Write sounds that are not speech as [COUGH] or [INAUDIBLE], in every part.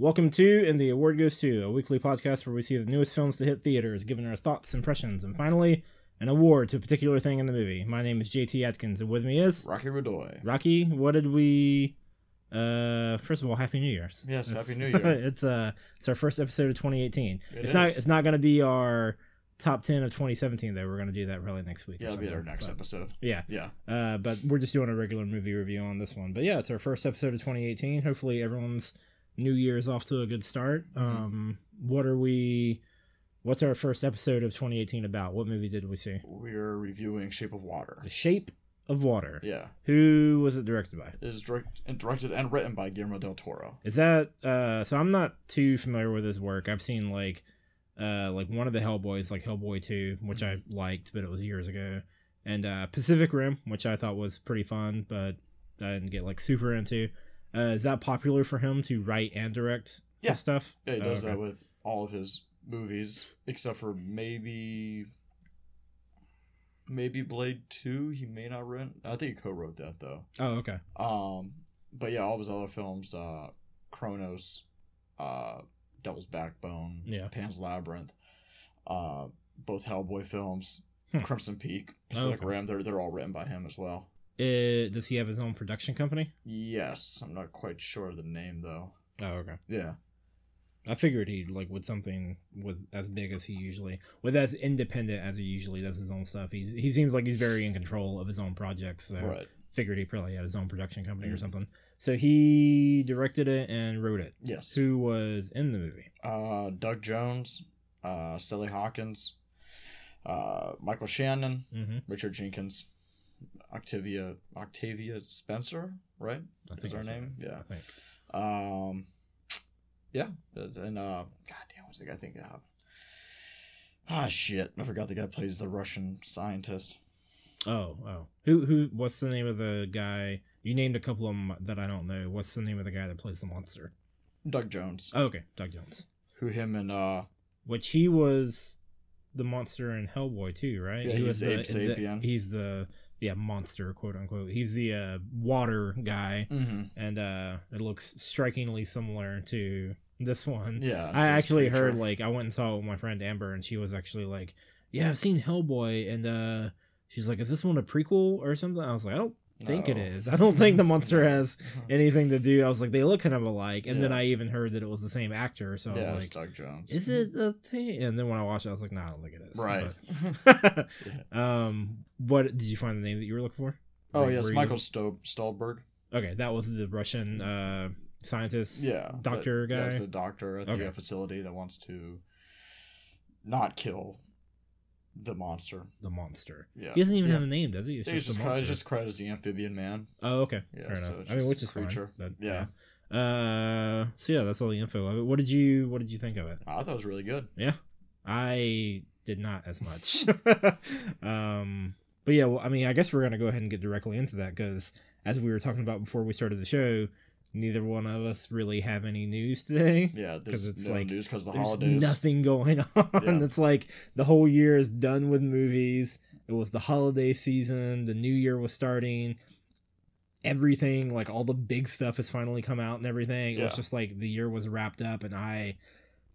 Welcome to And the Award Goes To, a weekly podcast where we see the newest films to hit theaters, giving our thoughts, impressions, and finally, an award to a particular thing in the movie. My name is JT Atkins, and with me is Rocky Rudoy. Rocky. What did we? Uh, first of all, Happy New Year's. Yes, It's- Happy New [LAUGHS] Year. it's uh, it's our first episode of 2018. It it's not. It's not going to be our top 10 of 2017 though. We're going to do that probably next week. Yeah, it'll be our next but- episode. Yeah. Yeah. Uh, but we're just doing a regular movie review on this one. But yeah, it's our first episode of 2018. Hopefully, everyone's New Year's off to a good start. Mhm. Um, what are we? What's our first episode of 2018 about? What movie did we see? We're reviewing Shape of Water. The Shape of Water. Yeah. Who was it directed by? It is direct, and directed and written by Guillermo del Toro. Is that uh? So I'm not too familiar with his work. I've seen like, uh, like one of the Hellboys, like Hellboy 2, which I liked, but it was years ago, and uh, Pacific Rim, which I thought was pretty fun, but I didn't get like super into. Uh, is that popular for him to write and direct Yeah. stuff? Yeah, he Oh, does okay. that with all of his movies, except for maybe maybe Blade Two. He may not write. I think he co-wrote that though. Oh, okay. Um, but yeah, all of his other films, uh, Cronos, uh, Devil's Backbone, Yeah. Pan's Labyrinth, uh, both Hellboy films, Hmm. Crimson Peak, Pacific okay. Rim. They're they're all written by him as well. Uh, does he have his own production company? Yes, I'm not quite sure of the name though. Oh, okay. Yeah, I figured he like with something with as big as he usually with as independent as he usually does his own stuff. He's he seems like he's very in control of his own projects. So right. figured he probably had his own production company or Mhm. something. So he directed it and wrote it. Yes. Who was in the movie? Uh, Doug Jones, uh, Sally Hawkins, uh, Michael Shannon, Mm-hmm. Richard Jenkins, Octavia Octavia Spencer, right? I Is her name? right. Yeah. I think. Um, yeah, and uh, God damn, what's the guy think of? Ah, shit! I forgot the guy plays the Russian scientist. Oh, oh. Who who? What's the name of the guy? You named a couple of them that I don't know. What's the name of the guy that plays the monster? Doug Jones, Oh, okay, Doug Jones. who him and uh, Which he was the monster in Hellboy too, right? Yeah, he he's was the, Abe Sapien. the- he's the yeah monster, quote unquote. He's the uh, water guy, mm-hmm. and uh, it looks strikingly similar to this one. yeah, I actually heard creature. like I went and saw it with my friend Amber, and she was actually like, "Yeah, I've seen Hellboy," and uh, she's like, "Is this one a prequel or something?" I was like, "I don't think it No. is. I don't think the monster [LAUGHS] has anything to do." I was like, "They look kind of alike," and then I even heard that it was the same actor, so I yeah, was like, Doug Jones. "Is it a thing?" And then when I watched it, I was like, "No, I don't think it is." right? But- [LAUGHS] [LAUGHS] um, what did you find the name that you were looking for? oh Were- yes, were you- Michael Sto- Stuhlbarg. Okay, that was the Russian uh scientist. Yeah, doctor that- yeah, guy? it's a doctor at Okay. the facility that wants to not kill the monster. the monster. Yeah, He doesn't even Yeah. have a name, does he? It's He's just, just a just credited as the amphibian man. Oh, okay. Yeah, Fair so enough. it's I mean, which a is fine. creature. But, Yeah. yeah. Uh, so yeah, that's all the info of it. What did you What did you think of it? I thought it was really good. Yeah, I did not as much. [LAUGHS] um, but yeah, well, I mean, I guess we're gonna go ahead and get directly into that because as we were talking about before we started the show, neither one of us really have any news today. Yeah, there's it's no like- news because the There's holidays. nothing going [LAUGHS] on. Yeah. It's like the whole year is done with movies. It was the holiday season. The new year was starting. Everything, like all the big stuff, has finally come out and everything. It was just like the year was wrapped up, and I,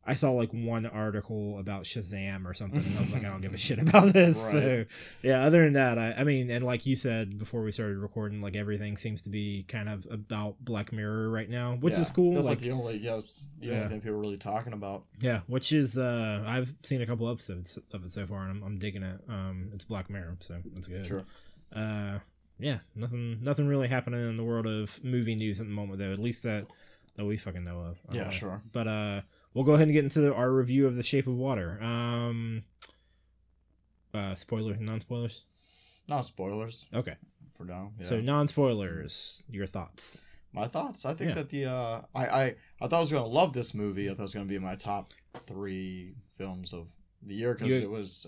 I saw like one article about Shazam or something. And I was like, I don't give a [LAUGHS] shit about this. So yeah, other than that, I, I mean, and like you said before we started recording, like everything seems to be kind of about Black Mirror right now, which Yeah, is cool. That's like, like, the only yes, the Yeah. only thing people are really talking about. yeah, which is uh I've seen a couple episodes of it so far and I'm, I'm digging it. Um it's Black Mirror, so it's good. Sure. Uh yeah, nothing nothing really happening in the world of movie news at the moment though, at least that that we fucking know of. Yeah, Uh, sure. But uh we'll go ahead and get into the, our review of The Shape of Water. Um uh spoilers non-spoilers. Not spoilers Okay. for now. Yeah. So non-spoilers, your thoughts. my thoughts. I think Yeah. that the uh, I, I I thought I was gonna love this movie. I thought it was gonna be my top three films of the year because it was.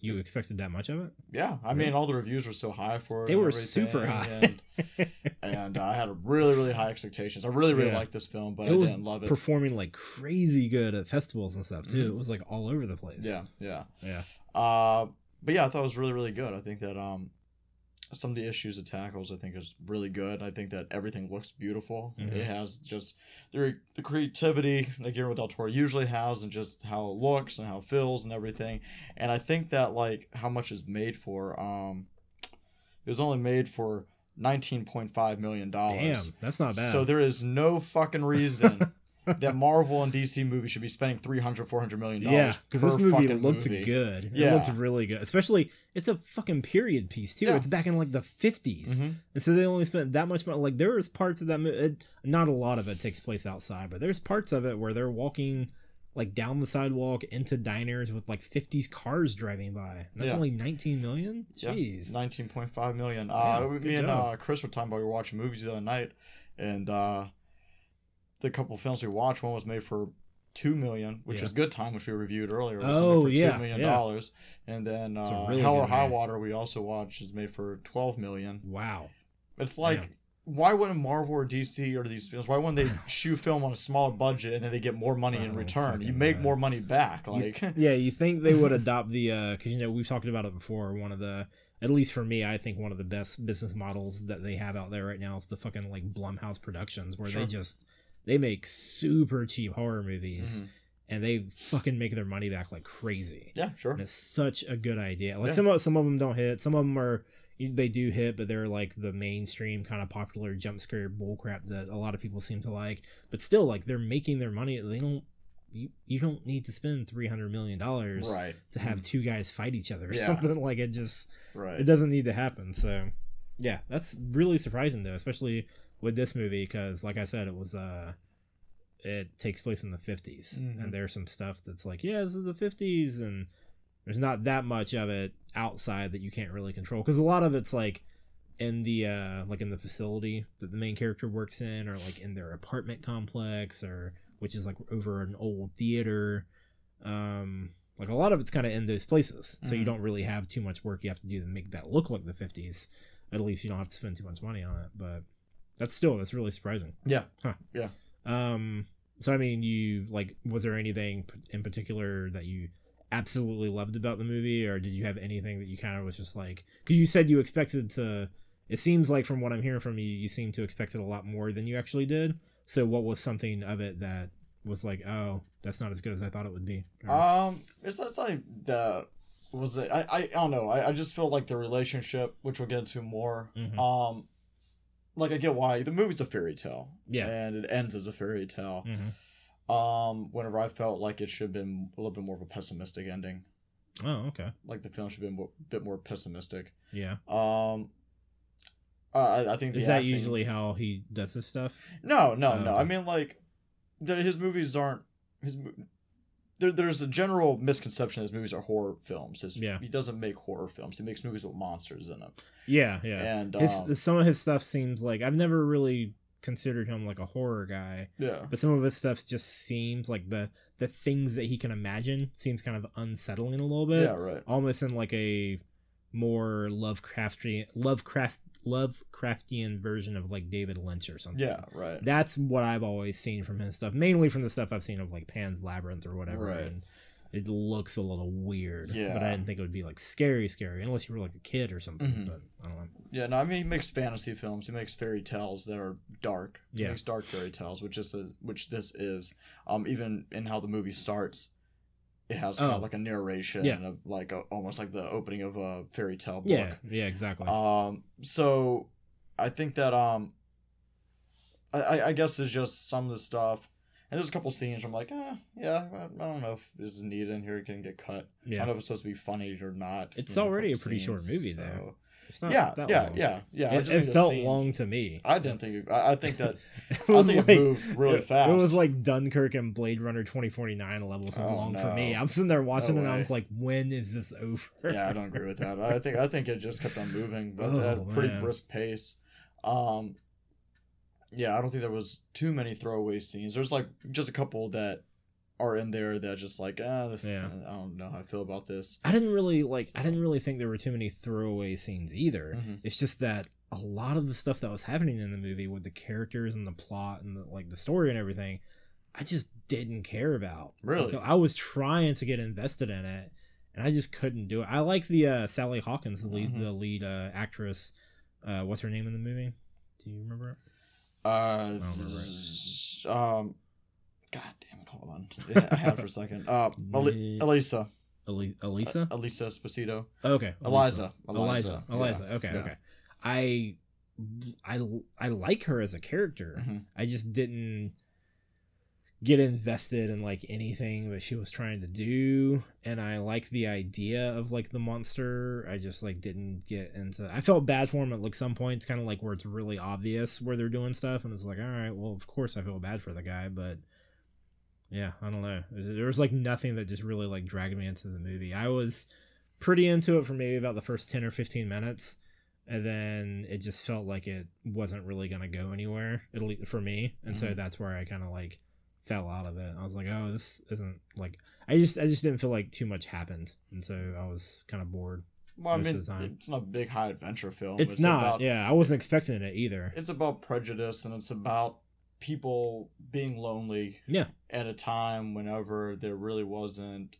You expected that much of it? yeah, I mean, all the reviews were so high for it. They were super high. and, and uh, I had really, really high expectations. I really, really Yeah. liked this film, but it I was didn't love it. performing like crazy good at festivals and stuff too. Mhm. It was like all over the place. yeah, yeah. Yeah. Uh, but yeah, I thought it was really, really good. I think that um, some of the issues it tackles, I think, is really good. I think that everything looks beautiful. Mhm. It has just the the creativity that Guillermo del Toro usually has, and just how it looks and how it feels and everything. And I think that like how much is made for. Um, it was only made for nineteen point five million dollars. Damn, that's not bad. So there is no fucking reason [LAUGHS] [LAUGHS] that Marvel and DC movies should be spending 300 400 million dollars yeah, because this movie looked movie. good. It Yeah. looked really good. Especially, it's a fucking period piece too. Yeah. It's back in like the 50s, Mhm. and so they only spent that much money. Like there was parts of that movie. It, not a lot of it takes place outside, but there's parts of it where they're walking like down the sidewalk into diners with like 50s cars driving by. And that's Yeah. only 19 million. Yeah, Jeez. 19.5 million. Uh, good me and uh, Chris were talking about we were watching movies the other night, and uh, the couple films we watched, one was made for two million, which Yeah. is Good Time, which we reviewed earlier. Was Oh, made for yeah, two million yeah. dollars, and then uh, really Hell or High. Water we also watched is made for 12 million. Wow. It's like. Yeah. Why wouldn't Marvel or DC or these films? Why wouldn't they [LAUGHS] shoot film on a smaller budget and then they get more money I in return? You make know. more money back. You Like, th- yeah, you think they would [LAUGHS] adopt the uh because you know we've talked about it before. One of the at least for me, I think one of the best business models that they have out there right now is the fucking like Blumhouse Productions, where Sure. they just they make super cheap horror movies Mhm. and they fucking make their money back like crazy. yeah, sure. And it's such a good idea. Like Yeah. some of some of them don't hit, some of them are they do hit, but they're like the mainstream kind of popular jump scare bullcrap that a lot of people seem to like. But still, like they're making their money. They don't. You, you don't need to spend three hundred million dollars Right. to have two guys fight each other or Yeah. something [LAUGHS] like it. Just Right. it doesn't need to happen. So yeah, that's really surprising though, especially with this movie because, like I said, it was uh, it takes place in the 50s Mhm. and there's some stuff that's like, yeah, this is the fifties, and there's not that much of it outside that you can't really control because a lot of it's like in the uh like in the facility that the main character works in or like in their apartment complex or which is like over an old theater um like a lot of it's kind of in those places so you Mhm. don't really have too much work you have to do to make that look like the 50s at least you don't have to spend too much money on it but that's still that's really surprising Yeah. Yeah. Um so i mean you like was there anything in particular that you absolutely loved about the movie or did you have anything that you kind of was just like because you said you expected to it seems like from what i'm hearing from you you seem to expect it a lot more than you actually did so what was something of it that was like oh that's not as good as i thought it would be Or- Um, it's it's like the was it? I, I I don't know. I, I just feel like the relationship, which we'll get into more. Mhm. Um, like I get why the movie's a fairy tale. Yeah. and it ends as a fairy tale. Mhm. Um, whenever I felt like it should have been a little bit more of a pessimistic ending. oh okay Like the film should have been a bit more pessimistic. yeah Um, uh, I, I think is that acting- usually how he does his stuff No, no, Oh, no. okay. I mean, like, the, his movies aren't his. There, there's a general misconception that his movies are horror films. His, Yeah. he doesn't make horror films. He makes movies with monsters in them. yeah yeah And his, um, some of his stuff seems like i've never really considered him like a horror guy yeah, but some of his stuff just seems like the the things that he can imagine seems kind of unsettling a little bit yeah, right. almost in like a more lovecraftian lovecraft lovecraftian version of like david lynch or something Yeah, right. that's what i've always seen from his stuff mainly from the stuff i've seen of like pan's labyrinth or whatever Right. and it looks a little weird Yeah. but i didn't think it would be like scary scary unless you were like a kid or something Mhm. but i don't know Yeah, no, I mean he makes fantasy films. He makes fairy tales that are dark. He Yeah. makes dark fairy tales, which is a, which this is. Um, even in how the movie starts, it has kind Oh. of like a narration, Yeah. of like a, almost like the opening of a fairy tale book. yeah yeah exactly Um, so I think that um, I- I, guess it's just some of the stuff, and there's a couple scenes where I'm like, eh, yeah, I, I don't know if this is needed in here. It can get cut. Yeah. I don't know if it's supposed to be funny or not. It's you know, already a pretty short movie, though. so- not Yeah, that yeah, long. yeah, yeah. I it, it felt long to me I didn't think. It, I, I think that [LAUGHS] it I was think like it moved really fast. It was like Dunkirk and Blade Runner 2049 levels of Oh, long for me. I'm sitting there watching No it and I was like, when is this over? yeah, I don't agree with that. I think I think it just kept on moving, but [LAUGHS] Oh, at a pretty man. brisk pace. Um, yeah, I don't think there was too many throwaway scenes. There's like just a couple that are in there that just like ah, Yeah. I don't know how I feel about this. I didn't really like. I didn't really think there were too many throwaway scenes either. Mhm. It's just that a lot of the stuff that was happening in the movie with the characters and the plot and the, like the story and everything, I just didn't care about. Really? Like, I was trying to get invested in it, and I just couldn't do it. I like the uh, Sally Hawkins, the lead, Mhm. the lead uh, actress. Uh, what's her name in the movie? Do you remember? it? Uh, don't remember z- um, God damn it! Hold on, Yeah, I had it for a second. Uh, Ali- Elisa, Ali- Elisa. Elisa Esposito, okay. Eliza, Eliza. Eliza, Eliza. yeah, Okay. yeah. Okay. I, I, I like her as a character. Mhm. I just didn't get invested in like anything that she was trying to do and i like the idea of like the monster i just like didn't get into i felt bad for him at like some points kind of like where it's really obvious where they're doing stuff and it's like all right well of course i feel bad for the guy but yeah i don't know. There was like nothing that just really like dragged me into the movie. I was pretty into it for maybe about the first 10 or 15 minutes and then it just felt like it wasn't really gonna go anywhere at least for me. And so Mhm. that's where i kind of like fell out of it. I was like oh this isn't like i just i just didn't feel like too much happened. And so i was kind of bored Well, I mean, it's not a big high adventure film. it's, not. About, yeah i wasn't expecting it either. It's about prejudice and it's about people being lonely yeah at a time whenever there really wasn't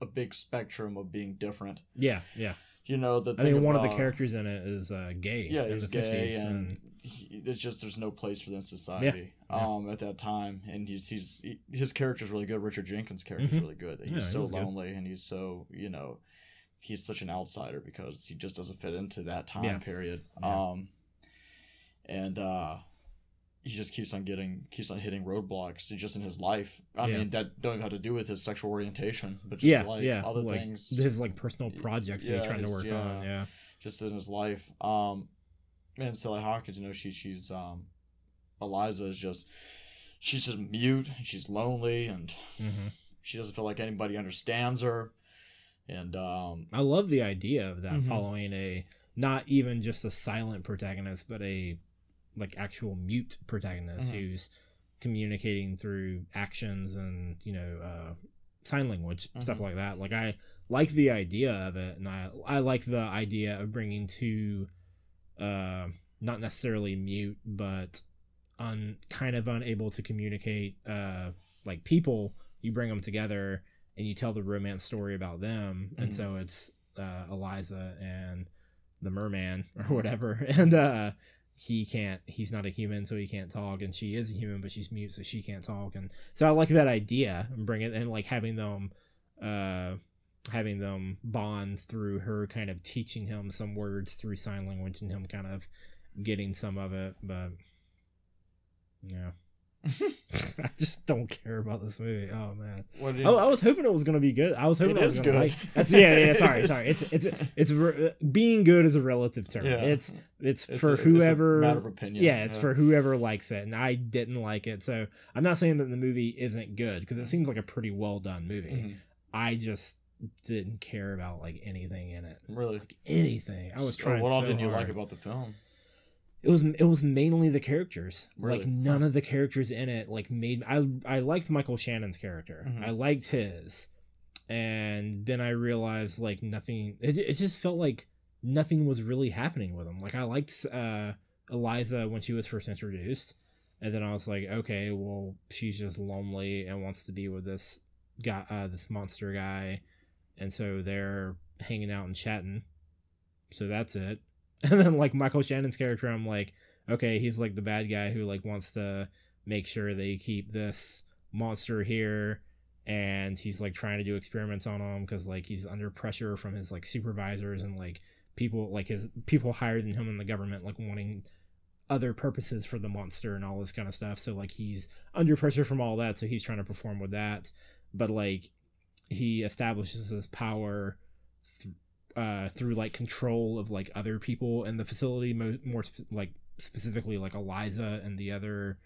a big spectrum of being different. yeah yeah You know, the i think one of the characters in it is uh gay yeah, he's gay, 50s, and he, it's just there's no place for that in society. yeah. Um, at that time, and he's he's he, his character's really good. Richard Jenkins' character's Mhm. really good. He's Yeah, he so good. lonely, and he's so you know, he's such an outsider because he just doesn't fit into that time Yeah. period. Yeah. Um, and uh, he just keeps on getting keeps on hitting roadblocks just in his life. I Yeah. mean, that don't even have to do with his sexual orientation, but just yeah like yeah other like things his like personal projects that he's trying to work yeah. on yeah just in his life. Um, and Sally Hawkins, you know, she she's um, Eliza is just she's just mute. She's lonely, and hmm she doesn't feel like anybody understands her. And um, I love the idea of that Mhm. following a not even just a silent protagonist, but a like actual mute protagonist Mhm. who's communicating through actions and you know uh, sign language stuff Mhm. like that. Like I like the idea of it, and I I like the idea of bringing two, uh, not necessarily mute, but un kind of unable to communicate uh like people. You bring them together and you tell the romance story about them and Mhm. so it's uh eliza and the merman [LAUGHS] or whatever and uh he can't he's not a human so he can't talk and she is a human but she's mute so she can't talk and so i like that idea and bring it and like having them uh having them bond through her kind of teaching him some words through sign language and him kind of getting some of it but yeah [LAUGHS] i just don't care about this movie oh man what did Oh, I was hoping it was gonna be good. I was hoping It I was is gonna good. Like, that's, yeah, yeah. Sorry, [LAUGHS] It sorry. It's it's it's re- being good is a relative term. yeah, It's it's, It's for a- it's a whoever. matter of opinion. yeah, it's for whoever likes it, and I didn't like it. So I'm not saying that the movie isn't good because it seems like a pretty well done movie. Mhm. I just didn't care about like anything in it. really. like, Anything. I was So trying. What all so didn't you hard. like about the film? It was it was mainly the characters. Really? like none of the characters in it like made i i liked michael shannon's character. Mhm. i liked his. And then i realized like nothing it, it just felt like nothing was really happening with him. Like i liked uh eliza when she was first introduced. And then i was like okay well she's just lonely and wants to be with this guy uh this monster guy. And so they're hanging out and chatting. So that's it [LAUGHS] and then like michael shannon's character i'm like okay he's like the bad guy who like wants to make sure they keep this monster here. And he's like trying to do experiments on him because like he's under pressure from his like supervisors and like people like his people higher than him in the government like wanting other purposes for the monster and all this kind of stuff. So like he's under pressure from all that so he's trying to perform with that. But like he establishes his power uh through like control of like other people in the facility mo- more sp- like specifically like eliza and the other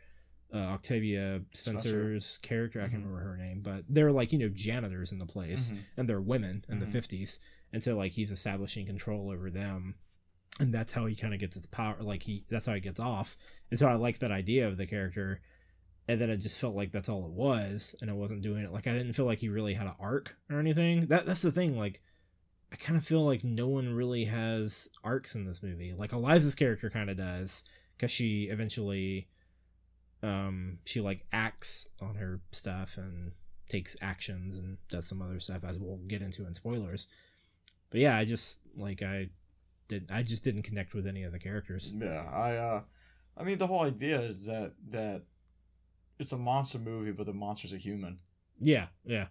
uh, octavia spencer's character i can't Mhm. remember her name but they're like you know janitors in the place Mhm. and they're women in Mhm. the 50s and so like he's establishing control over them and that's how he kind of gets his power like he that's how he gets off and so i like that idea of the character and then I just felt like that's all it was and i wasn't doing it like i didn't feel like he really had an arc or anything that that's the thing like i kind of feel like no one really has arcs in this movie like eliza's character kind of does because she eventually um she like acts on her stuff and takes actions and does some other stuff as we'll get into in spoilers. But yeah, I just like I did I just didn't connect with any of the characters. Yeah, I uh I mean the whole idea is that that it's a monster movie but the monster's a human. Yeah, yeah.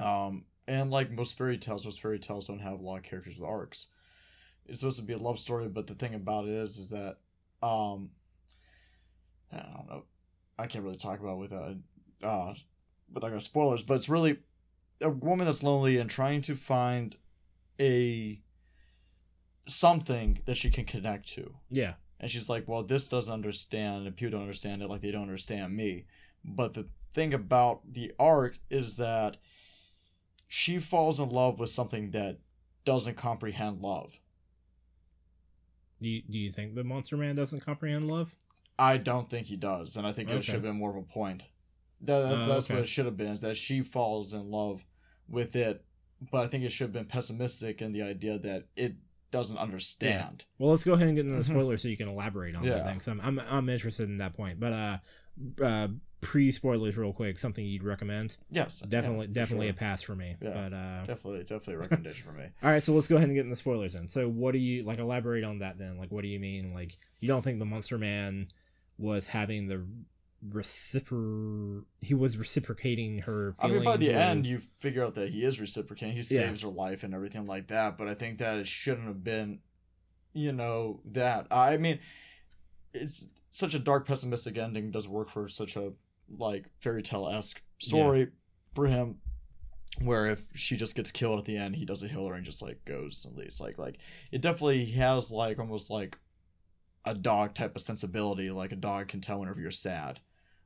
Um and like most fairy tales, most fairy tales don't have a lot of characters with arcs. It's supposed to be a love story, but the thing about it is is that um I don't know. I can't really talk about with uh uh without spoilers, but it's really a woman that's lonely and trying to find a something that she can connect to. Yeah. And she's like, well, this doesn't understand, and people don't understand it like they don't understand me. But the thing about the arc is that she falls in love with something that doesn't comprehend love. Do you, do you think the Monster Man doesn't comprehend love? I don't think he does, and I think Okay. it should have been more of a point. That, that- Oh, that's okay. what it should have been, is that she falls in love with it. But I think it should have been pessimistic in the idea that it doesn't understand. Well, let's go ahead and get into the [LAUGHS] spoiler so you can elaborate on Yeah. that thing. 'cause I'm, I'm I'm interested in that point. But uh, uh pre spoilers, real quick, something you'd recommend? Yes, Definitely, yeah, definitely sure. a pass for me. Yeah. But uh, definitely, definitely a [LAUGHS] recommendation for me. all right, so let's go ahead and get in the spoilers then. So, what do you like? Elaborate on that then. Like, what do you mean? Like, you don't think the Monster Man was having the recipro? He was reciprocating her. I mean, by the end, you figure out that he is reciprocating. He Yeah. saves her life and everything like that. But I think that it shouldn't have been, you know, that. I mean, it's such a dark, pessimistic ending. Does work for such a like fairy tale esque story for him. Where if she just gets killed at the end, he doesn't heal her and just like goes and leaves. Like, like it definitely has like almost like a dog type of sensibility. Like a dog can tell whenever you're sad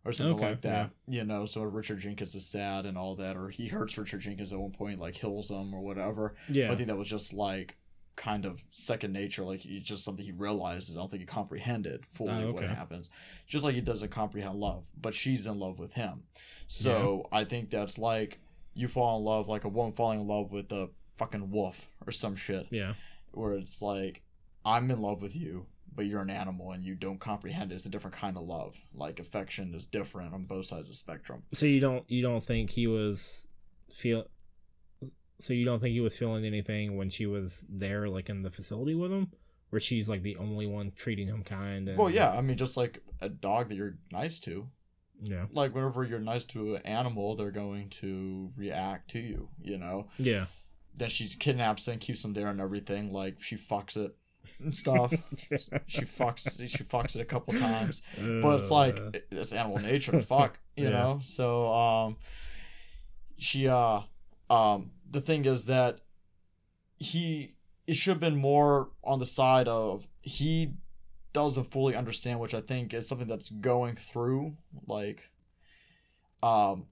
or something Okay, like that. You know, so Richard Jenkins is sad and all that, or he hurts Richard Jenkins at one point, like kills him or whatever. yeah, But I think that was just like kind of second nature, like it's just something he realizes. I don't think he comprehended fully Oh, what happens. Just like he doesn't comprehend love, but she's in love with him. So I think that's like you fall in love, like a woman falling in love with a fucking wolf or some shit yeah, where it's like I'm in love with you, but you're an animal and you don't comprehend it. It's a different kind of love. Like affection is different on both sides of the spectrum. So you don't you don't think he was feel so you don't think he was feeling anything when she was there like in the facility with him where she's like the only one treating him kind and Well, yeah, I mean, just like a dog that you're nice to. yeah Like whenever you're nice to an animal, they're going to react to you. You know. yeah Then she kidnaps and keeps him there and everything. Like she fucks it and stuff. [LAUGHS] she fucks. She fucks it a couple times. but it's like Uh, it's animal nature fuck you [LAUGHS] Yeah. know so um she uh um the thing is that he it should have been more on the side of he doesn't fully understand which i think is something that's going through like um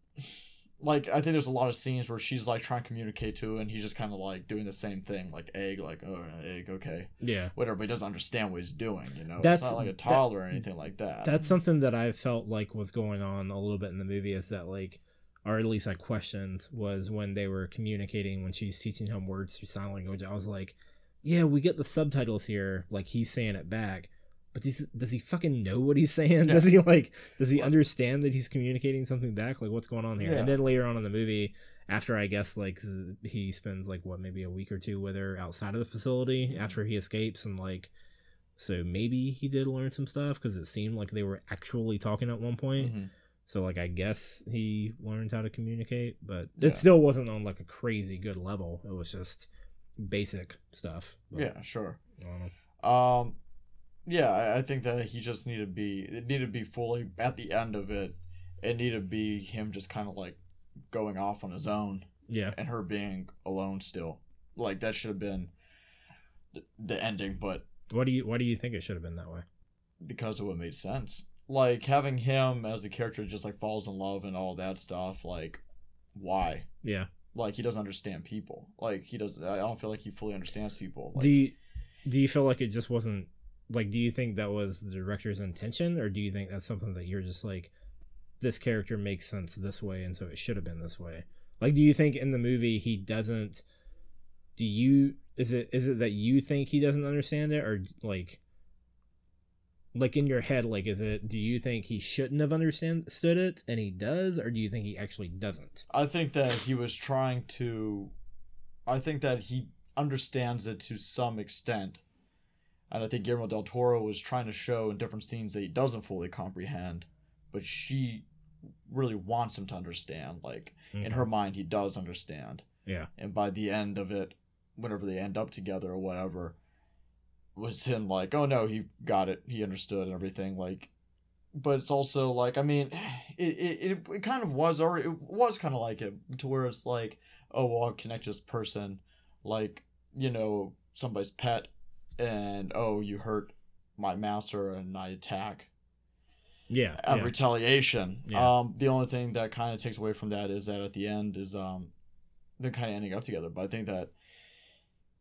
like i think there's a lot of scenes where she's like trying to communicate to and he's just kind of like doing the same thing like egg like oh egg okay. Yeah. Whatever but he doesn't understand what he's doing you know? That's- it's not like a that- toddler or anything like that. that's something that I felt like was going on a little bit in the movie is that like or at least I questioned was when they were communicating when she's teaching him words through sign language I was like yeah we get the subtitles here like he's saying it back but does, does he fucking know what he's saying? Does he like? Does he understand that he's communicating something back? Like, what's going on here? Yeah. And then later on in the movie, after I guess like he spends like what maybe a week or two with her outside of the facility after he escapes, and like, so maybe he did learn some stuff because it seemed like they were actually talking at one point. Mhm. So like, I guess he learned how to communicate, but Yeah. it still wasn't on like a crazy good level. It was just basic stuff. But, Yeah, sure. I don't know. Um, yeah, I, I think that he just needed to be. It needed to be fully at the end of it. It needed to be him just kind of like going off on his own Yeah. and her being alone still. Like that should have been the, the ending, but What do you Why do you think it should have been that way? because of what made sense. Like having him as a character just like falls in love and all that stuff. Like, why? Yeah. Like he doesn't understand people. Like he does. I don't feel like he fully understands people. Like, do you do you feel like it just wasn't like do you think that was the director's intention or do you think that's something that you're just like this character makes sense this way and so it should have been this way like do you think in the movie he doesn't do you is it is it that you think he doesn't understand it or like like in your head like is it do you think he shouldn't have understood it and he does or do you think he actually doesn't I think that he was trying to. I think that he understands it to some extent. And I think Guillermo del Toro was trying to show in different scenes that he doesn't fully comprehend, but she really wants him to understand. Like, in her mm-hmm. mind, he does understand. Yeah. And by the end of it, whenever they end up together or whatever, was him like, oh no, he got it. He understood and everything. Like, but it's also like, I mean, [SIGHS] it, it, it, it kind of was, or it was kind of like it to where it's like, oh, well, I'll connect this person, like, you know, somebody's pet, and oh, you hurt my master and I attack yeah, uh, yeah. retaliation. Yeah. Um, the only thing that kind of takes away from that is that at the end is um, they're kind of ending up together. But I think that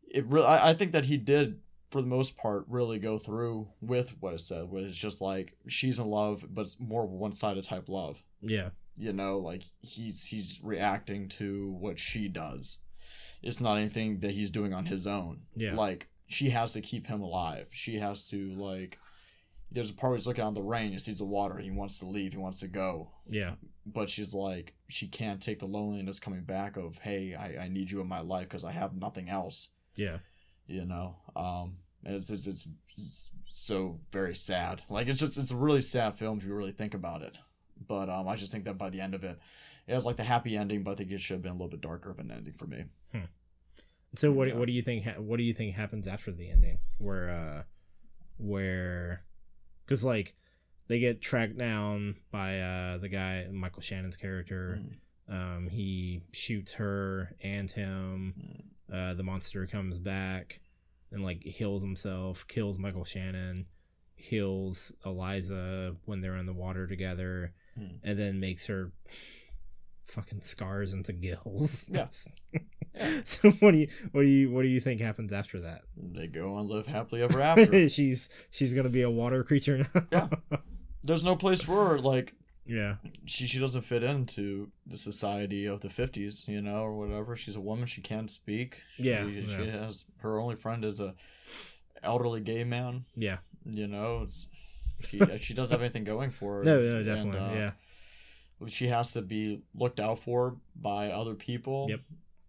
it really, I, I think that he did for the most part really go through with what it said, where it's just like she's in love, but it's more one sided type love. yeah You know, like he's he's reacting to what she does. It's not anything that he's doing on his own. yeah Like she has to keep him alive. She has to like. There's a part where he's looking out in the rain. He sees the water. He wants to leave. He wants to go. yeah But she's like, she can't take the loneliness coming back of, hey, I, I need you in my life because I have nothing else. yeah You know. Um, and it's, it's it's it's so very sad. Like it's just it's a really sad film if you really think about it. But um, I just think that by the end of it, it was like the happy ending, but I think it should have been a little bit darker of an ending for me. so what Yeah. what do you think ha- what do you think happens after the ending where uh where because like they get tracked down by uh the guy michael shannon's character Mm. um he shoots her and him Mm. Uh the monster comes back and like heals himself kills michael shannon heals eliza when they're in the water together Hmm. and then makes her fucking scars into gills [LAUGHS] Yeah. [LAUGHS] Yeah. [LAUGHS] so what do you what do you what do you think happens after that They go and live happily ever after. she's she's gonna be a water creature now Yeah. There's no place for her. Like yeah. She she doesn't fit into the society of the 50s you know or whatever. She's a woman. She can't speak. She, Yeah, she yeah. has her only friend is a elderly gay man. Yeah. You know it's she [LAUGHS] she doesn't have anything going for her. No no and, definitely. uh, yeah. she has to be looked out for by other people. Yep.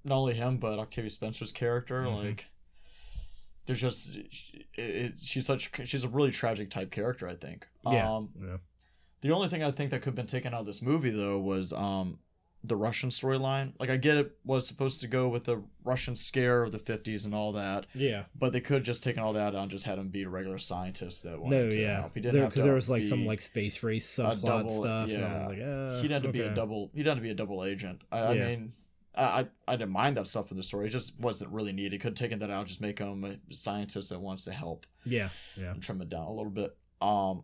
not only him but octavia spencer's character. Mhm. like there's just it, it, she's such she's a really tragic type character i think. Yeah, um yeah. The only thing I think that could have been taken out of this movie though was um the Russian storyline. Like I get it was supposed to go with the Russian scare of the fifties and all that, yeah but they could have just taken all that out and just had him be a regular scientist that no wanted to yeah help. He didn't there, have to there was like some like space race subplot double- stuff yeah. like, uh, he had to be a double. He'd had to be a double agent. I, I mean. I, I I didn't mind that stuff in the story. It just wasn't really needed. Could have taken that out, just make him a scientist that wants to help yeah yeah and trim it down a little bit. Um,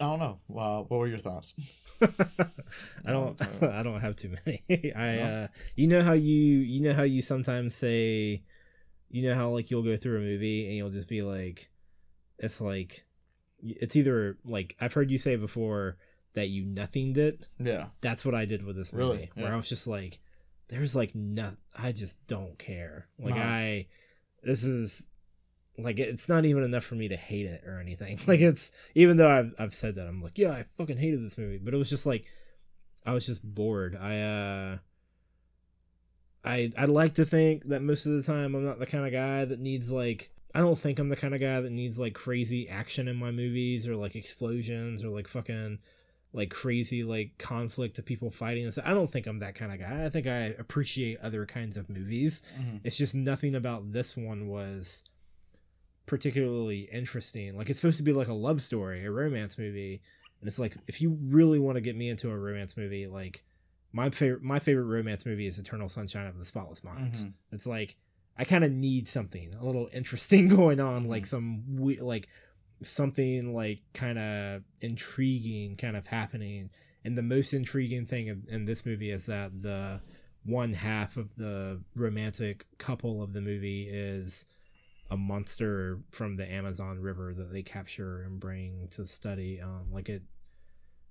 I don't know. Uh, what were your thoughts? [LAUGHS] I don't Um, [LAUGHS] I don't have too many. [LAUGHS] I No? uh you know how you you know how you sometimes say you know how like you'll go through a movie and you'll just be like it's like it's either like I've heard you say before that you nothinged it. Yeah. That's what I did with this movie. Really? Where Yeah. I was just like there's like no I just don't care. Like Uh-huh. I this is like it's not even enough for me to hate it or anything. [LAUGHS] Like it's even though I've I've said that I'm like yeah I fucking hated this movie, but it was just like I was just bored. I uh I I like to think that most of the time I'm not the kind of guy that needs like I don't think I'm the kind of guy that needs like crazy action in my movies or like explosions or like fucking like crazy like conflict of people fighting and stuff. I don't think I'm that kind of guy. I think I appreciate other kinds of movies. Mm-hmm. It's just nothing about this one was particularly interesting. Like it's supposed to be like a love story, a romance movie, and it's like if you really want to get me into a romance movie, like my favorite my favorite romance movie is Eternal Sunshine of the Spotless Mind. Mhm. It's like I kind of need something a little interesting [LAUGHS] going on, like Mhm. some we- like something like kind of intriguing kind of happening. And the most intriguing thing in- in this movie is that the one half of the romantic couple of the movie is a monster from the Amazon River that they capture and bring to study. Um, like it,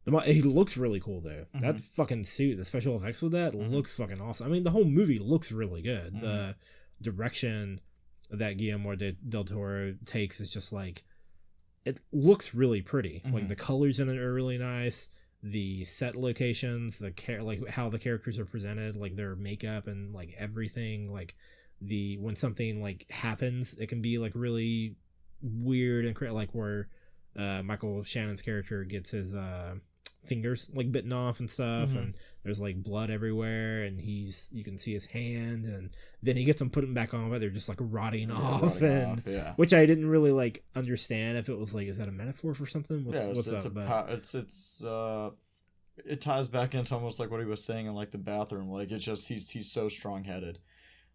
the he looks really cool though. That Mhm. fucking suit, the special effects with that Mhm. looks fucking awesome. I mean, the whole movie looks really good. The direction that Guillermo de, del Toro takes is just like it looks really pretty. Like Mhm. the colors in it are really nice. The set locations, the care, like how the characters are presented, like their makeup and like everything. Like the when something like happens, it can be like really weird and cra- like where uh, Michael Shannon's character gets his uh, fingers like bitten off and stuff, Mhm. and there's like blood everywhere, and he's you can see his hand, and then he gets them put them back on, but they're just like rotting Yeah, off, rotting and off, yeah. which I didn't really like understand if it was like is that a metaphor for something? What's, yeah, it's, what's it's up? a But it's it's uh it ties back into almost like what he was saying in like the bathroom. Like it's just he's he's so strong headed.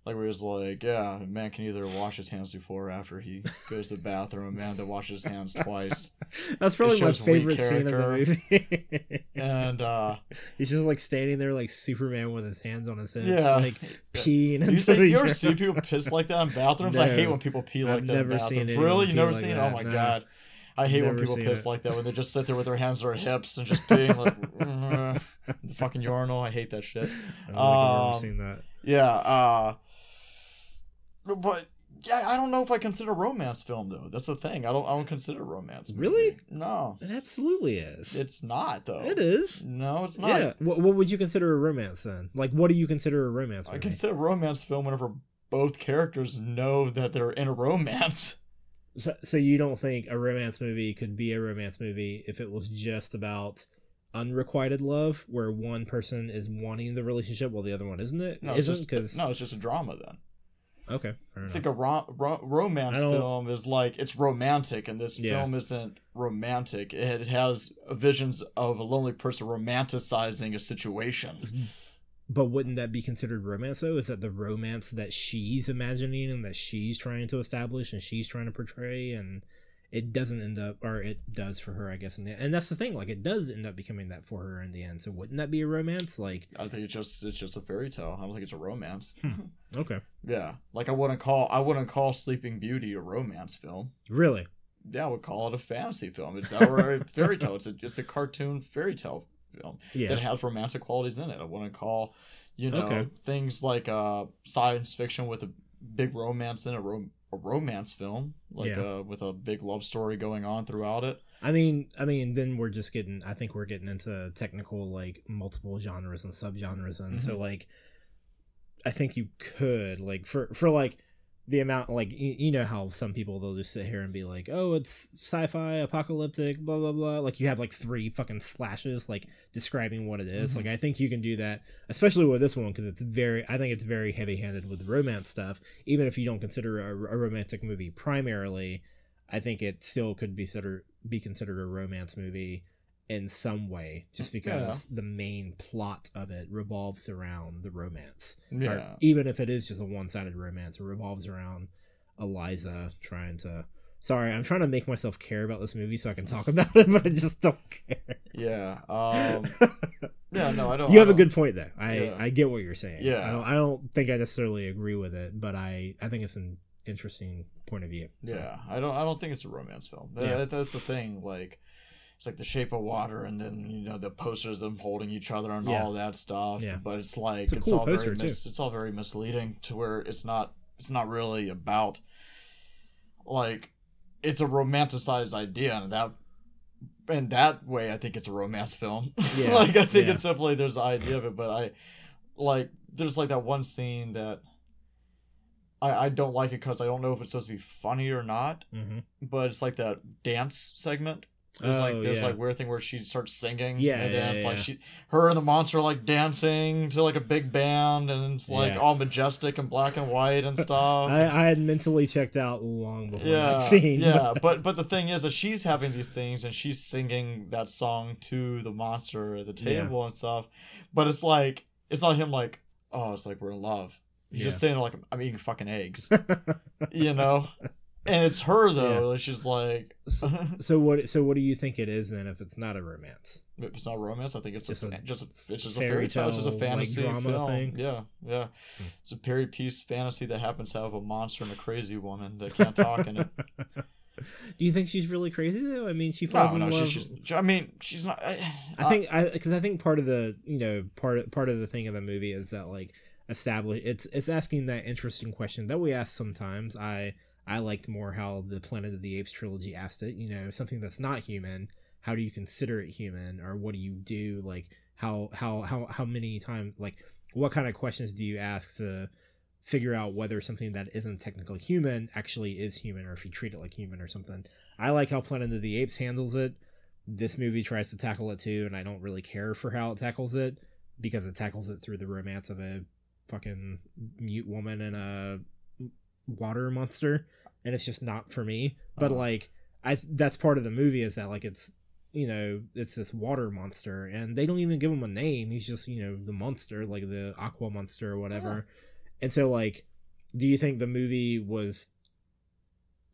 Like where he was like, yeah, a man can either wash his hands before or after he goes to the bathroom. A man that washes his hands twice. [LAUGHS] that's probably my favorite scene of the movie. [LAUGHS] And uh he's just like standing there like Superman with his hands on his hips, yeah, like peeing. you, you ever see people piss like that in bathrooms? I hate when people pee like I've that in never seen Really, you never like seen it? Oh my no. god. I hate when people piss it. like that when they just sit there with their hands on their hips and just [LAUGHS] peeing like "Ugh." the fucking urinal. I hate that shit. I don't think I've ever Um, seen that. Yeah, uh but yeah, I don't know if I consider romance film though. That's the thing. I don't I don't consider romance. movie. Really? No. It absolutely is. It's not though. it is. No, it's not. Yeah. What, what would you consider a romance then? Like, what do you consider a romance? I consider a romance film whenever both characters know that they're in a romance. [LAUGHS] So, so you don't think a romance movie could be a romance movie if it was just about unrequited love, where one person is wanting the relationship while the other one isn't? It No, isn't because no, it's just a drama then. Okay, I think a ro- ro- romance film is like it's romantic, and this Yeah. film isn't romantic. It has visions of a lonely person romanticizing a situation. But wouldn't that be considered romance though? Is that the romance that she's imagining and that she's trying to establish and she's trying to portray and it doesn't end up or it does for her, I guess in the and that's the thing, like it does end up becoming that for her in the end. So wouldn't that be a romance? Like I think it's just it's just a fairy tale. I don't think it's a romance. [LAUGHS] okay. Yeah, like I wouldn't call I wouldn't call Sleeping Beauty a romance film. Really? Yeah, I would call it a fantasy film. It's or a [LAUGHS] fairy tale. It's a it's a cartoon fairy tale film Yeah. that has romantic qualities in it. I wouldn't call, you know, Okay. things like uh science fiction with a big romance in a, rom- a romance film, like Yeah. uh with a big love story going on throughout it. I mean, I mean, then we're just getting. I think we're getting into technical like multiple genres and subgenres, and so Mhm. like, I think you could like for for like the amount like you, you know how some people they'll just sit here and be like, oh, it's sci-fi, apocalyptic, blah blah blah. Like you have like three fucking slashes like describing what it is. Mhm. Like I think you can do that, especially with this one because it's very. I think it's very heavy-handed with romance stuff. Even if you don't consider a, a romantic movie primarily, I think it still could be considered be considered a romance movie in some way, just because the main plot of it revolves around the romance. Or Yeah. even if it is just a one-sided romance, it revolves around Eliza trying to. Sorry, I'm trying to make myself care about this movie so I can talk [LAUGHS] about it, but I just don't care. Yeah. Um [LAUGHS] yeah, no, I don't you have a don't- good point though. I Yeah. I get what you're saying. Yeah. I don't, I don't think I necessarily agree with it, but I I think it's an interesting point of view. Yeah, I don't. I don't think it's a romance film. That- Yeah. that's the thing. Like, it's like The Shape of Water, and then you know the posters of them holding each other and Yeah. all that stuff. Yeah. But it's like It's it's, cool all very mis- it's all very misleading to where it's not. It's not really about like it's a romanticized idea, and that in that way, I think it's a romance film. [LAUGHS] Yeah, like I think yeah. it's definitely there's an idea of it, but I like there's like that one scene that. I, I don't like it because I don't know if it's supposed to be funny or not hmm but it's like that dance segment. There's like Oh, there's yeah. like weird thing where she starts singing. Yeah, and then yeah, it's like she her and the monster are like dancing to like a big band and it's like Yeah. all majestic and black and white and [LAUGHS] stuff. I, I had mentally checked out long before yeah, that scene. yeah, [LAUGHS] but but the thing is that she's having these things and she's singing that song to the monster at the Yeah. table and stuff. But it's like it's not him like oh it's like we're in love. He's just saying like I'm eating fucking eggs, [LAUGHS] you know. And it's her though. She's like, so, [LAUGHS] so what? So what do you think it is then? If it's not a romance, If it's not romance, I think it's Just a, a just a, it's just a fairy tale. It's just a like, fantasy drama film. thing? Yeah, yeah. Hmm. It's a period piece fantasy that happens to have a monster and a crazy woman that can't talk in it. [LAUGHS] do you think she's really crazy though? I mean, she falls No, in no, love. she's, she's. I mean, she's not. I, I think I because I think part of the you know part part of the thing of the movie is that like establish it's it's asking that interesting question that we ask sometimes. I I liked more how the Planet of the Apes trilogy asked it. You know, something that's not human. How do you consider it human, or what do you do? Like how how how how many times like what kind of questions do you ask to figure out whether something that isn't technically human actually is human, or if you treat it like human or something. I like how Planet of the Apes handles it. This movie tries to tackle it too, and I don't really care for how it tackles it because it tackles it through the romance of a fucking mute woman and a water monster, and it's just not for me. But Uh-huh. like, I that's part of the movie is that like it's you know it's this water monster, and they don't even give him a name. He's just you know the monster, like the aqua monster or whatever. And so like, do you think the movie was,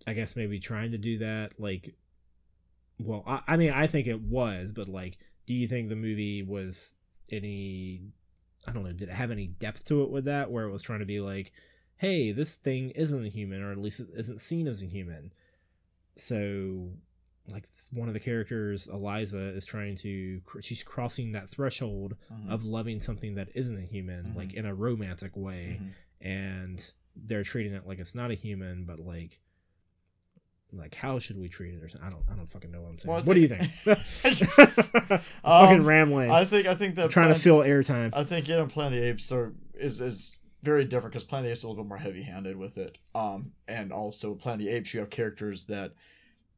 I guess maybe trying to do that? Like, well, I, I mean, I think it was, but like, do you think the movie was any I don't know, did it have any depth to it with that where it was trying to be like, hey, this thing isn't a human, or at least it isn't seen as a human. So like one of the characters, Elisa, is trying to she's crossing that threshold Mhm. of loving something that isn't a human, Mhm. like in a romantic way, Mhm. and they're treating it like it's not a human, but like like how should we treat it or something? I don't I don't fucking know what I'm saying. Well, what do you think- [LAUGHS] [LAUGHS] just- fucking Um, rambling. I think I think that I'm trying to fill airtime. I think yeah, Planet of the Apes are, is is very different because Planet of the Apes is a little bit more heavy handed with it. Um, and also Planet of the Apes, you have characters that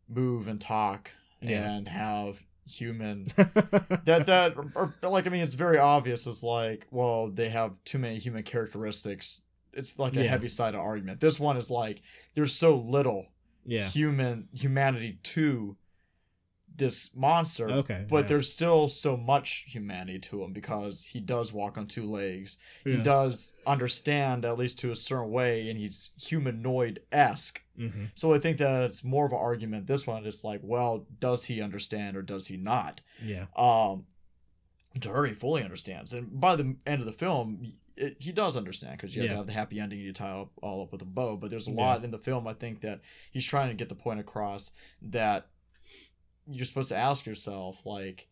move and talk Yeah. and have human [LAUGHS] that that or, like I mean it's very obvious. It's like well they have too many human characteristics. It's like a Yeah. heavy sided argument. This one is like there's so little yeah. human humanity to this monster Okay. but yeah. there's still so much humanity to him because he does walk on two legs. He does understand at least to a certain way, and he's humanoid esque. Mhm. So I think that it's more of an argument. This one, it's like, well, does he understand or does he not? Yeah. Um, to her, he fully understands, and by the end of the film, it, he does understand because you have to have the happy ending and you tie it all up with a bow. But there's a Yeah. lot in the film. I think that he's trying to get the point across that you're supposed to ask yourself, like,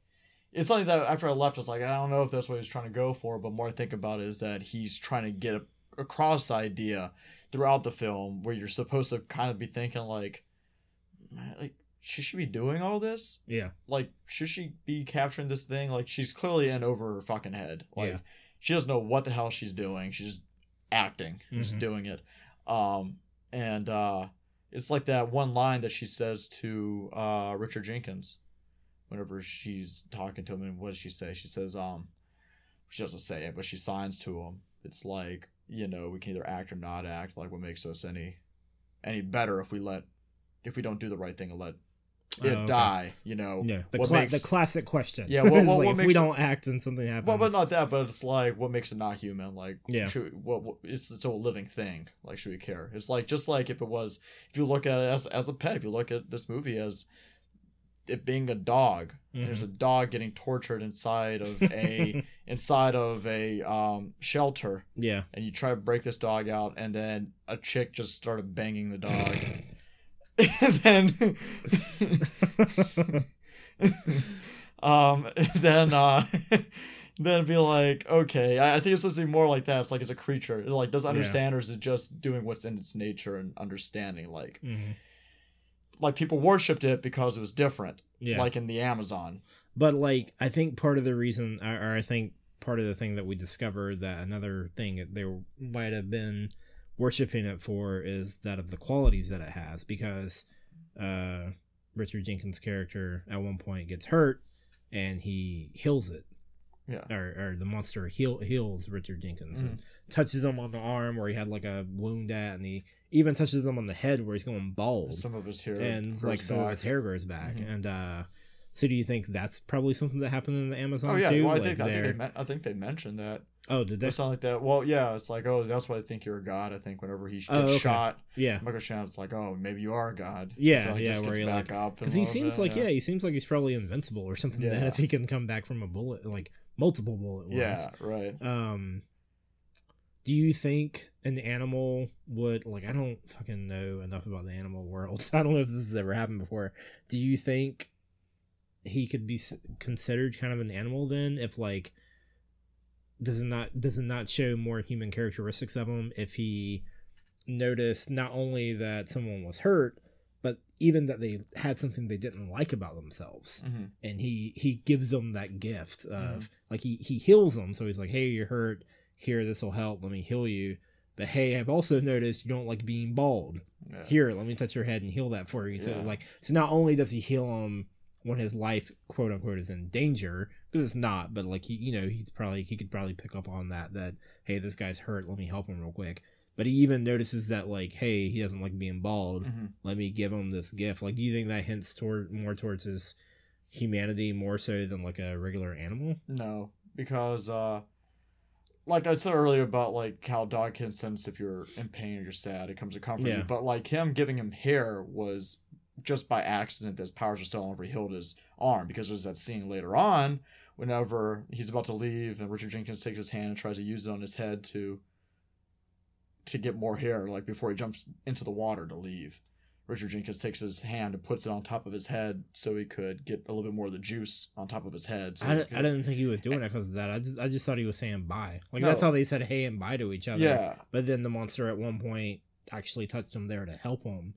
it's something that after I left, I was like, I don't know if that's what he's trying to go for. But more I think about it is that he's trying to get a, across the idea throughout the film where you're supposed to kind of be thinking like, "Man, like should she be doing all this? Yeah. Like should she be capturing this thing? Like she's clearly in over her fucking head. Like Yeah. she doesn't know what the hell she's doing. She's just acting, just Mhm. doing it. Um, and uh, it's like that one line that she says to uh, Richard Jenkins whenever she's talking to him. And what does she say? She says, um, she doesn't say it, but she signs to him. It's like you know we can either act or not act. Like what makes us any any better if we let if we don't do the right thing and let Oh, okay. die. You know. Yeah. The, cla- makes- the classic question. Yeah, what- [LAUGHS] like, what if we it- don't act and something happens. Well, but not that. But it's like what makes it not human. Like, Yeah. should, what, what it's it's a living thing. Like, should we care? It's like just like if it was, if you look at it as as a pet, if you look at this movie as it being a dog, and there's a Mm-hmm. dog getting tortured inside of a [LAUGHS] inside of a um shelter, yeah. and you try to break this dog out, and then a chick just started banging the dog, [LAUGHS] then. um then uh [LAUGHS] then be like okay I, I think it's supposed to be more like that it's like it's a creature it like does it Yeah. understand or is it just doing what's in its nature and understanding like Mhm. like people worshipped it because it was different Yeah. like in the amazon But like, I think part of the reason, or, or I think part of the thing that we discovered that another thing that they might have been worshiping it for is that of the qualities that it has, because uh, Richard Jenkins' character at one point gets hurt and he heals it, yeah. Or, or the monster heal, heals Richard Jenkins and Mhm. touches him on the arm where he had like a wound at, and he even touches him on the head where he's going bald. Some of his hair and like some of his hair grows back. Mhm. and uh so do you think that's probably something that happened in the amazon oh yeah. too? Well i Like, think i think they i think they mentioned that. Oh did they? Or something like that. Well yeah it's like oh that's why i think you're a god i think whenever he gets Oh, okay. shot. Yeah. Michael shannon's like oh maybe you are a god. Yeah, so he yeah, where he, back up because he seems like yeah. yeah he seems like he's probably invincible or something Yeah. if he can come back from a bullet like multiple bullet wounds. yeah right. Um do you think an animal would like i don't fucking know enough about the animal world [LAUGHS] so i don't know if this has ever happened before. Do you think he could be considered kind of an animal then if like does not does it not show more human characteristics of him if he noticed not only that someone was hurt, but even that they had something they didn't like about themselves. hmm And he he gives them that gift of Mhm. like he he heals them. So he's like, "Hey, you're hurt. Here, this will help. Let me heal you." But hey, I've also noticed you don't like being bald. Yeah. Here, let me touch your head and heal that for you. So Yeah. like, so not only does he heal him when his life, quote unquote, is in danger, because it's not, but like he, you know, he's probably he could probably pick up on that. That hey, this guy's hurt. Let me help him real quick. But he even notices that like, hey, he doesn't like being bald. hmm Let me give him this gift. Like, do you think that hints toward more towards his humanity more so than like a regular animal? No, because uh, like I said earlier about like how dog can sense if you're in pain or you're sad, it comes to comfort Yeah. you. But like him giving him hair was just by accident. That his powers are still on whenever he arm because there's that scene later on whenever he's about to leave and Richard Jenkins takes his hand and tries to use it on his head to to get more hair, like before he jumps into the water to leave. Richard Jenkins takes his hand and puts it on top of his head so he could get a little bit more of the juice on top of his head. So I, he I didn't think he was doing it because of that. I just I just thought he was saying bye. Like that's how they said hey and bye to each other. Yeah, But then the monster at one point actually touched him there to help him.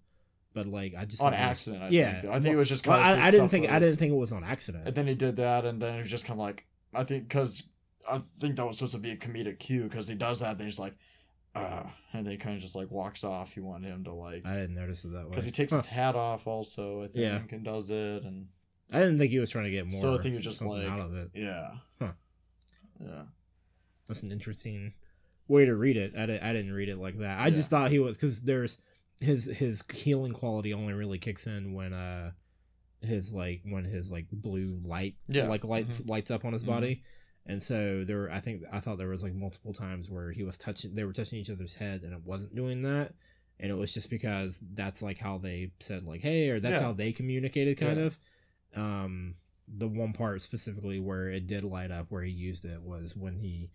But like I just on accident. I yeah, think. I think it was just Well, kind of. I, I didn't think I didn't think it was on accident. And then he did that, and then it was just kind of like I think because I think that was supposed to be a comedic cue because he does that, then he's like, uh, and then he kind of just like walks off. You want him to like I didn't notice it that way. because he takes Huh. his hat off also. I think Yeah. and does it, and I didn't think he was trying to get more. So I think he was just like- out of it. yeah, Huh. yeah, That's an interesting way to read it. I, I didn't read it like that. I just thought he was because there's his his healing quality only really kicks in when uh his like when his like blue light Yeah. like lights Mhm. lights up on his Mhm. body. And so there, were, I think I thought there was like multiple times where he was touching, they were touching each other's head, and it wasn't doing that, and it was just because that's like how they said like, hey, or that's Yeah. how they communicated, kind Yeah. of. Um, the one part specifically where it did light up, where he used it, was when he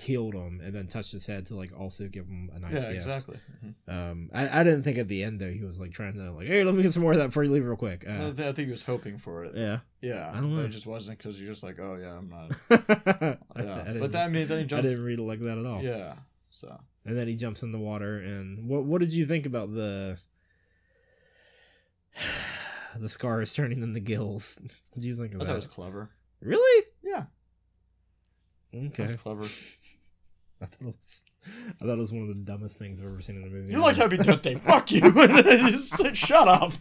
healed him and then touched his head to like also give him a nice yeah, gift. exactly. Mhm. Um, I, I didn't think at the end though he was like trying to like, hey, let me get some more of that before you leave real quick. I, Uh, I think he was hoping for it. yeah, Yeah, I don't but know. it just wasn't because you're just like, oh yeah, I'm not. I, [LAUGHS] Yeah, I didn't- but that I mean, then he jumps. I didn't read it like that at all. Yeah, so And then he jumps in the water. And what what did you think about the [SIGHS] the scars turning into gills? [LAUGHS] What do you think of thought that? it was clever. Really? Yeah, Okay. was clever. [LAUGHS] I thought, it was, I thought it was one of the dumbest things I've ever seen in a movie. You like Happy Death Day? Fuck you! Just [LAUGHS] [LAUGHS] Shut up!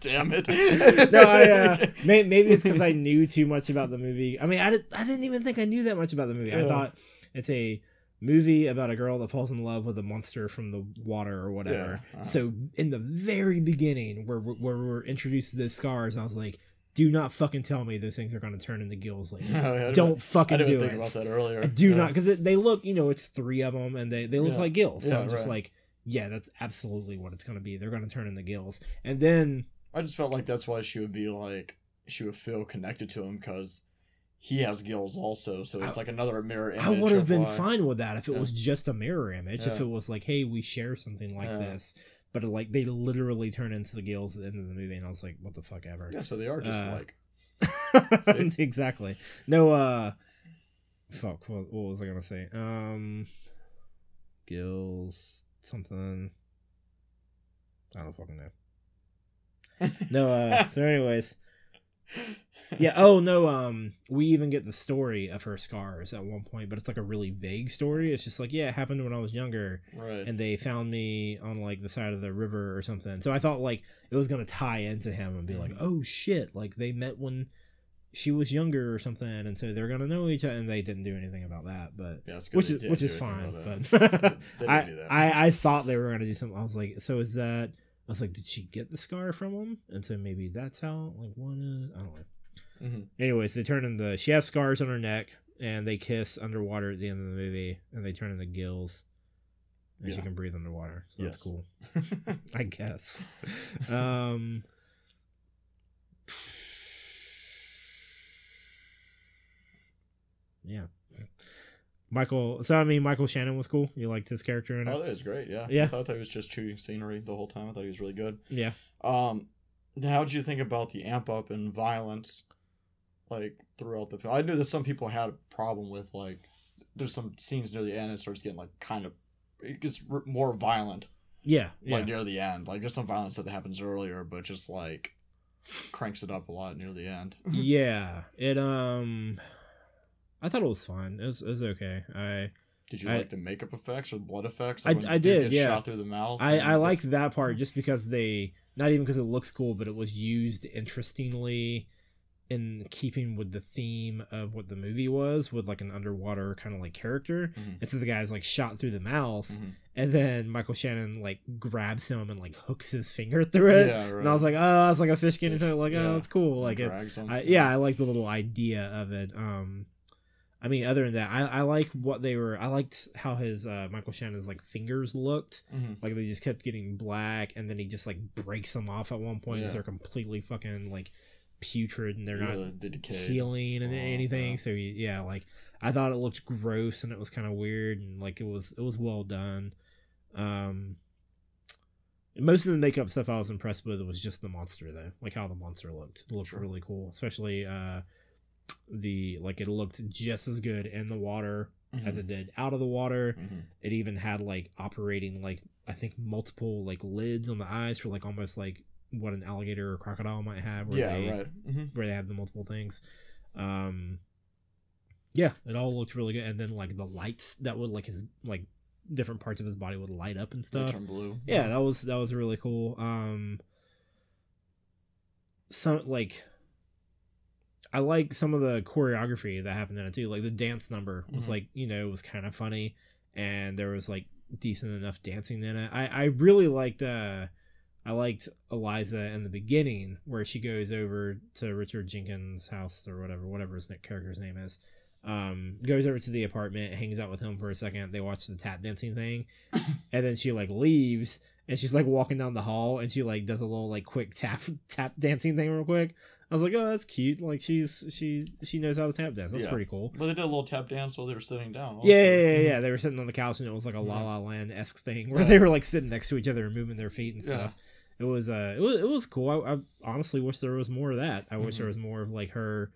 Damn it! no, I, uh, may, maybe it's because I knew too much about the movie. I mean, I, did, I didn't even think I knew that much about the movie. I thought it's a movie about a girl that falls in love with a monster from the water or whatever. Yeah, uh-huh. So in the very beginning, where where we're introduced to the scars, I was like, "Do not fucking tell me those things are going to turn into gills later. Yeah, Don't fucking I didn't do think it. about that earlier. I do Yeah. not because they look, you know, it's three of them and they they look Yeah. like gills. So I'm just right. like, yeah, that's absolutely what it's going to be. They're going to turn into gills, and then I just felt like that's why she would be like she would feel connected to him because he has gills also. So it's I- like another mirror image. I would have been why- fine with that if it was just a mirror image. If it was like, hey, we share something like Yeah. this, but like they literally turn into the gills at the end of the movie, and I was like, what the fuck ever. Yeah, so they are just Uh, like [LAUGHS] exactly. No, uh, fuck. What, what was I gonna say? Um, gills, something. I don't fucking know. [LAUGHS] No, uh, so anyways, yeah. Oh no. Um, we even get the story of her scars at one point, but it's like a really vague story. It's just like, yeah, it happened when I was younger, right. and they found me on like the side of the river or something. So I thought like it was gonna tie into him and be like, Mhm. oh shit, like they met when she was younger or something, and so they're gonna know each other. And they didn't do anything about that, but yeah, which is which is fine. But that. They didn't [LAUGHS] I. I I thought they were gonna do something. I was like, so is that? I was like, did she get the scar from him? And so maybe that's how like one. Uh, I don't know. Mhm. Anyways, they turn into. She has scars on her neck, and they kiss underwater at the end of the movie, and they turn into gills, and she can breathe underwater. So that's Yes. cool, [LAUGHS] I guess. um. Yeah. Michael. So I mean, Michael Shannon was cool. You liked his character in it. Oh, that was great. Yeah. Yeah. I thought that he was just chewing scenery the whole time. I thought he was really good. Yeah. Um, how did you think about the amp up in violence, like throughout the film? I knew that some people had a problem with like there's some scenes near the end it starts getting like kind of it gets r- more violent Yeah, yeah. like near the end. Like there's some violence stuff that happens earlier, but just like cranks it up a lot near the end. [LAUGHS] yeah. It um, I thought it was fine. It was, it was okay. I Did you I- like the makeup effects or blood effects? I- I did, yeah. Shot through the mouth. I, I liked that part just because they not even because it looks cool, but it was used interestingly in keeping with the theme of what the movie was, with like an underwater kind of like character. Mhm. And so the guy's like shot through the mouth, Mhm. and then Michael Shannon like grabs him and like hooks his finger through it. Yeah, right. And I was like, oh, it's like a fish getting Fish. Like, yeah. oh, it's cool. Like, it, I, yeah, I like the little idea of it. Um, I mean, other than that, I, I like what they were. I liked how his uh, Michael Shannon's like fingers looked. Mhm. Like they just kept getting black, and then he just like breaks them off at one point Yeah. because they're completely fucking like putrid and they're not the healing and Oh, anything. So yeah, like I thought it looked gross and it was kind of weird and like it was it was well done. Um, most of the makeup stuff I was impressed with was just the monster though, like how the monster looked. It looked Sure. really cool, especially uh the like it looked just as good in the water as Mhm. it did out of the water. Mhm. It even had like operating like I think multiple like lids on the eyes for like almost like what an alligator or crocodile might have. Where Yeah, they, right. hmm Where they have the multiple things. Um, yeah, it all looked really good. And then like the lights that would like his like different parts of his body would light up and stuff. Turn blue. Yeah, that was that was really cool. Um, some like. I like some of the choreography that happened in it too. Like the dance number was Mhm. like you know it was kind of funny, and there was like decent enough dancing in it. I I really liked uh I liked Elisa in the beginning where she goes over to Richard Jenkins' house or whatever whatever his character's name is. Um, goes over to the apartment, hangs out with him for a second. They watch the tap dancing thing, [LAUGHS] and then she like leaves and she's like walking down the hall and she like does a little like quick tap [LAUGHS] tap dancing thing real quick. I was like, oh, that's cute. Like she's she she knows how to tap dance. That's Yeah. pretty cool. But they did a little tap dance while they were sitting down. also. Yeah, yeah, yeah, yeah. [LAUGHS] They were sitting on the couch and it was like a La. La Land esque thing where Yeah. they were like sitting next to each other and moving their feet and stuff. It was uh, it was it was cool. I, I honestly wish there was more of that. I wish Mhm. there was more of like her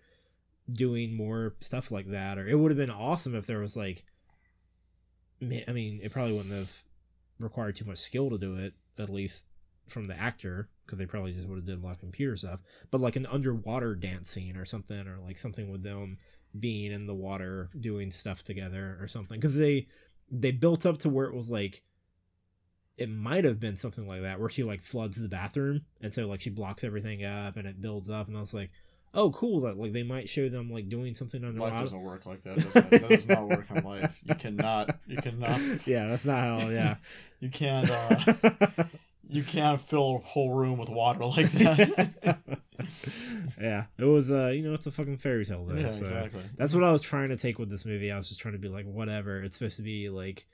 doing more stuff like that. Or it would have been awesome if there was like, I mean, it probably wouldn't have required too much skill to do it. At least from the actor, because they probably just would have did a lot of computer stuff. But like an underwater dance scene or something, or like something with them being in the water doing stuff together or something because they they built up to where it was like it might have been something like that where she like floods the bathroom and so like she blocks everything up and it builds up and i was like oh cool that like they might show them like doing something on Life doesn't work like that. Does? That does not work on life. You cannot. You cannot. [LAUGHS] yeah that's not how yeah [LAUGHS] You can't. Uh, you can't fill a whole room with water like that. [LAUGHS] yeah it was uh you know it's a fucking fairy tale though yeah, so. exactly. That's what I was trying to take with this movie. I was just trying to be like, whatever. It's supposed to be like,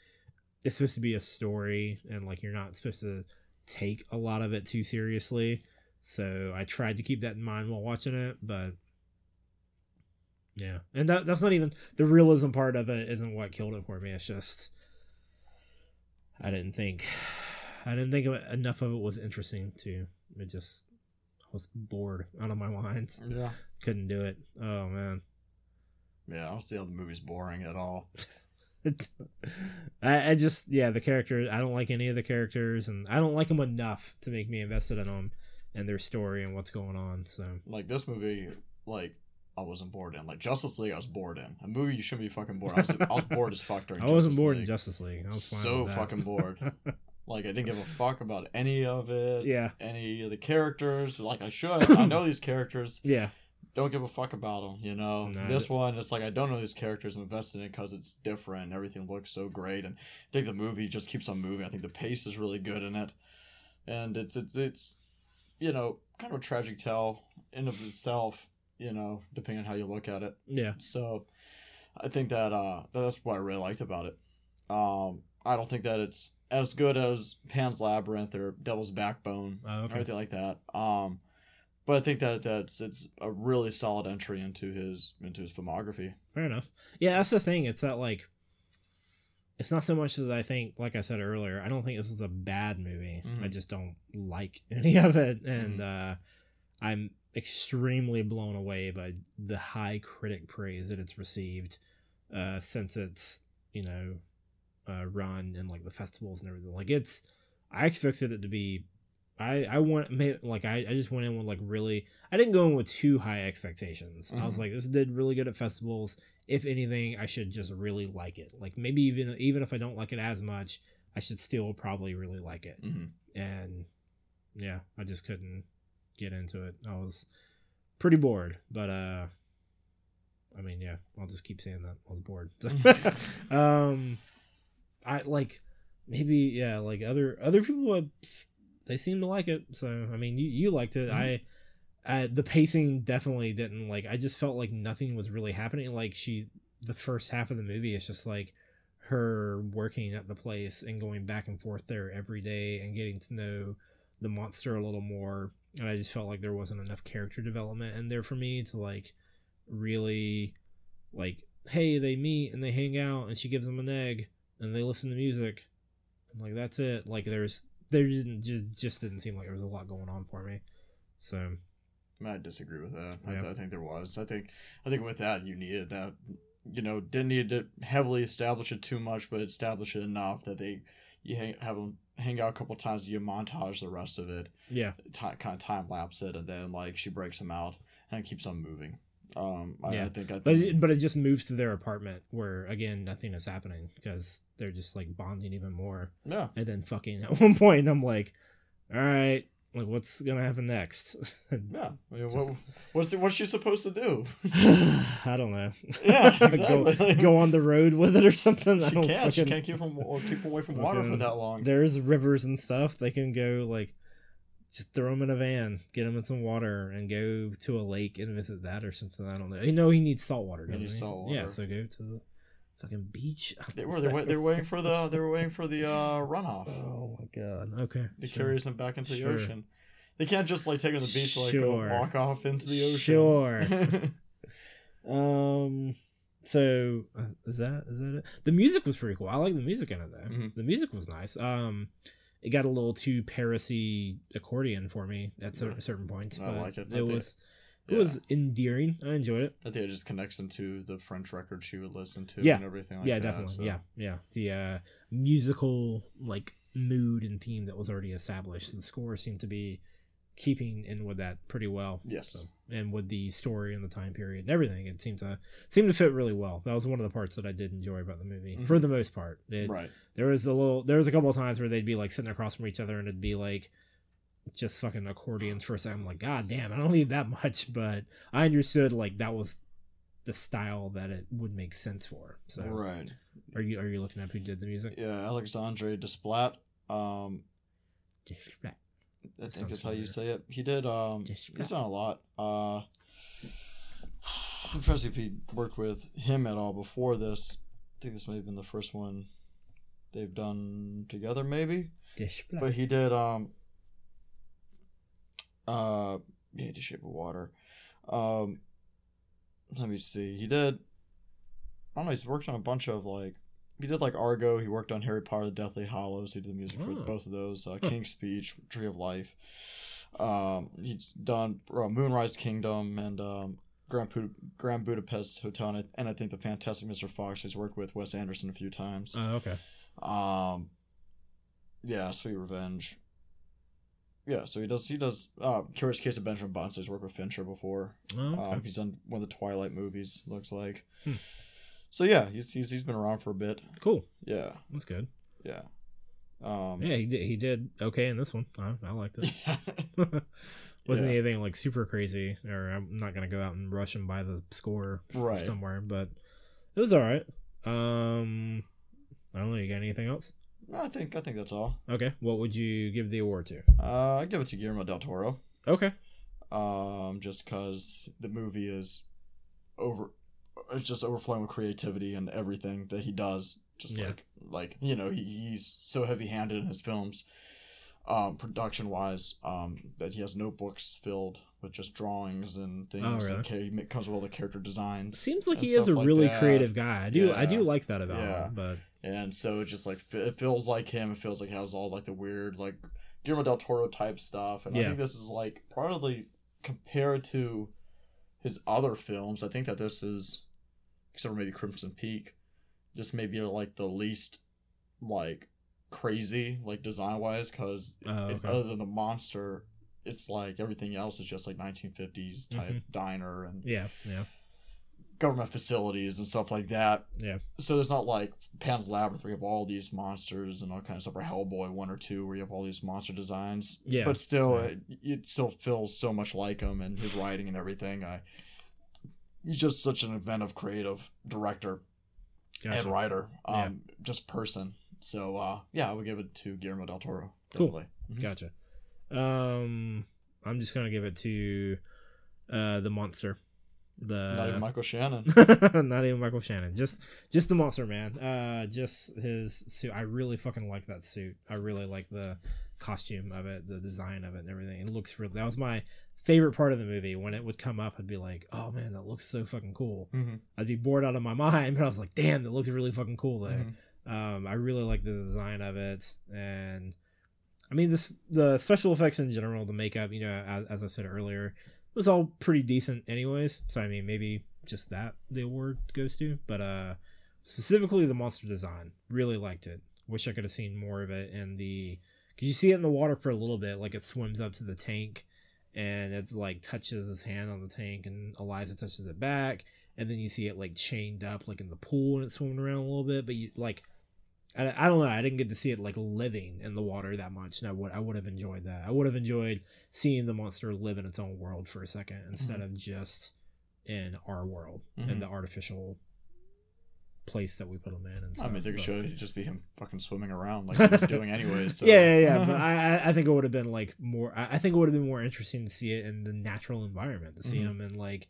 it's supposed to be a story, and like you're not supposed to take a lot of it too seriously. So I tried to keep that in mind while watching it, but yeah, and that that's not even the realism part of it. Isn't what killed it for me. It's just I didn't think I didn't think enough of it was interesting to. It just I was bored out of my mind. Yeah. Couldn't do it. Oh man. Yeah. I don't see how the movie's boring at all. [LAUGHS] I, I just yeah the character I don't like any of the characters and I don't like them enough to make me invested in them and their story and what's going on. So Like this movie, like I wasn't bored in. Like Justice League, I was bored in. A movie you shouldn't be fucking bored. I was, I was [LAUGHS] bored as fuck during. I wasn't Justice bored League. in Justice League. I was fine So fucking bored. [LAUGHS] Like I didn't give a fuck about any of it. yeah, Any of the characters. Like I should. I [COUGHS] know these characters. yeah, Don't give a fuck about them. You know. This th- one, it's like I don't know these characters. I'm invested in it because it's different. and Everything looks so great, and I think the movie just keeps on moving. I think the pace is really good in it, and it's it's it's, you know, kind of a tragic tale in of itself. You know, depending on how you look at it. yeah. So I think that uh that's what I really liked about it. Um I don't think that it's as good as Pan's Labyrinth or Devil's Backbone Oh, or anything like that. Um but I think that that's it's a really solid entry into his into his filmography. Fair enough. Yeah, that's the thing. It's that like, it's not so much that I think, like I said earlier, I don't think this is a bad movie. Mhm. I just don't like [LAUGHS] any of it, and Mm-hmm. uh, I'm extremely blown away by the high critic praise that it's received, uh, since its you know uh, run and like the festivals and everything. Like it's, I expected it to be. I I want like I, I just went in with like really I didn't go in with too high expectations. I was Mhm. like this did really good at festivals. If anything, I should just really like it. Like maybe even even if I don't like it as much, I should still probably really like it. hmm And yeah, I just couldn't get into it. I was pretty bored, but uh I mean, yeah, I'll just keep saying that. I was bored. [LAUGHS] um I like maybe yeah, like other other people had, they seem to like it. So, I mean, you you liked it. Mhm. I uh, the pacing definitely didn't like I just felt like nothing was really happening like she the first half of the movie is just like her working at the place and going back and forth there every day and getting to know the monster a little more and I just felt like there wasn't enough character development in there for me to like really like hey they meet and they hang out and she gives them an egg and they listen to music and like that's it like there's there didn't just just didn't seem like there was a lot going on for me so I disagree with that. I, th- I think there was. I think I think with that you needed that. You know, didn't need to heavily establish it too much, but establish it enough that they you hang, have them hang out a couple times. You montage the rest of it, yeah ti kind of time lapse it, and then like she breaks them out and keeps on moving. Um, I, Yeah. I think I But it, but it just moves to their apartment where again nothing is happening because they're just like bonding even more yeah. and then fucking [LAUGHS] at one point I'm like, all right, like what's gonna happen next? [LAUGHS] Yeah, I mean, what, what's what's she supposed to do? [SIGHS] I don't know. [LAUGHS] Yeah, go, exactly. go on the road with it or something. She can't. She can't keep from keep away from water for that long. There's rivers and stuff. They can go like just throw him in a van, get him in some water, and go to a lake and visit that or something. I don't know. You know he needs salt water. He needs salt Yeah, so go to the fucking beach. [LAUGHS] They were they were, they were waiting for the they were waiting for the uh, runoff. [LAUGHS] Oh my god. Okay. It sure. carries them back into the ocean. They can't just like take her to the beach like go walk off into the ocean. Sure. [LAUGHS] Um. So uh, is that is that it? The music was pretty cool. I like the music in it though. Mhm. The music was nice. Um, it got a little too Parisy accordion for me at certain, Yeah. certain points. I like it. I It think- was it Yeah. was endearing. I enjoyed it. I think it just connects them to the French record she would listen to Yeah. and everything like yeah, that. Yeah, definitely. so- Yeah, yeah. The uh, musical like mood and theme that was already established. The score seemed to be keeping in with that pretty well. Yes. So, and with the story and the time period and everything, it seemed to seemed to fit really well. That was one of the parts that I did enjoy about the movie, for Mhm. the most part. It, Right. There was a little, there was a couple of times where they'd be like sitting across from each other, and it'd be like just fucking accordions for a second. I'm like, God damn, I don't need that [LAUGHS] much, but I understood like that was the style that it would make sense for. So, Right. are you are you looking up who did the music? Yeah, Alexandre Desplat. Um, I think sounds that's how you say it. He did. Um, he's done a lot. Uh, I'm trying to see if he worked with him at all before this. I think this may have been the first one they've done together, maybe. But he did. Um, uh, yeah, The Shape of Water. Um, let me see. He did. I don't know. He's worked on a bunch of like. He did like Argo. He worked on Harry Potter: The Deathly Hallows. He did the music for Oh. both of those. Uh, King's Speech, Tree of Life. Um, he's done uh, Moonrise Kingdom and um, Grand, Bud- Grand Budapest Hotel, and I, and I think the Fantastic Mr. Fox. He's worked with Wes Anderson a few times. Oh, okay. Um, yeah, Sweet Revenge. Yeah, so he does. He does. Uh, Curious Case of Benjamin Button. So he's worked with Fincher before. Oh, okay. Um, he's done one of the Twilight movies. Looks like. Hmm. So yeah, he's, he's he's been around for a bit. cool. Yeah, That's good. yeah. Um, Yeah, he did. He did okay in this one. I, I liked it. [LAUGHS] [LAUGHS] Wasn't Yeah. anything like super crazy, or I'm not gonna go out and rush and buy the score Right. somewhere, but it was all right. Um, I don't know. You got anything else? I think I think that's all. Okay, what would you give the award to? Uh, I give it to Guillermo del Toro. Okay, um, just because the movie is over, it's just overflowing with creativity and everything that he does. Just Yeah. like like you know he, he's so heavy handed in his films, um, production wise, um, that he has notebooks filled with just drawings and things. Oh, really? and ca- he comes with all the character designs, seems like he is a like really that. creative guy. I do. I do like that about Yeah. him. But and so it just like it feels like him. It feels like he has all like the weird like Guillermo del Toro type stuff. And I think this is like probably compared to his other films. I think that this is except for maybe Crimson Peak. This may be like the least like crazy like design wise because Oh, okay. other than the monster it's like everything else is just like 1950s type Mhm. diner and Yeah, yeah, government facilities and stuff like that yeah. so there's not like Pan's Labyrinth where you have all these monsters and all kinds of stuff, or Hellboy one or two where you have all these monster designs. Yeah, But still, right. it, it still feels so much like him and his writing and everything. I, he's just such an inventive, creative director Gotcha. and writer, Yeah. um, just person. So uh, yeah, I would give it to Guillermo del Toro. Cool. Definitely. Mhm. Gotcha. Um, I'm just gonna give it to uh the monster. The Not even Michael Shannon. [LAUGHS] not even Michael Shannon. Just just the monster man. Uh, just his suit. I really fucking like that suit. I really like the costume of it, the design of it, and everything. It looks really That was my favorite part of the movie. When it would come up, I'd be like, "Oh man, that looks so fucking cool." Mhm. I'd be bored out of my [LAUGHS] mind, but I was like, "Damn, that looks really fucking cool." Though. Mhm. Um, I really like the design of it, and I mean this the special effects in general, the makeup. You know, as, as I said earlier, was all pretty decent, anyways. So I mean, maybe just that the award goes to, but uh, specifically the monster design, really liked it. Wish I could have seen more of it in the because you see it in the water for a little bit, like it swims up to the tank, and it like touches his hand on the tank, and Elisa touches it back, and then you see it like chained up like in the pool and it's swimming around a little bit, but you like I, I don't know. I didn't get to see it like living in the water that much, and I would I would have enjoyed that. I would have enjoyed seeing the monster live in its own world for a second instead of just in our world in Mhm. the artificial place that we put him in. And I mean, they could show it just be him fucking swimming around like he was doing anyways. [LAUGHS] So. Yeah, yeah, yeah. but [LAUGHS] I, I- think it would have been like more. I think it would have been more interesting to see it in the natural environment, to see Mhm. him in like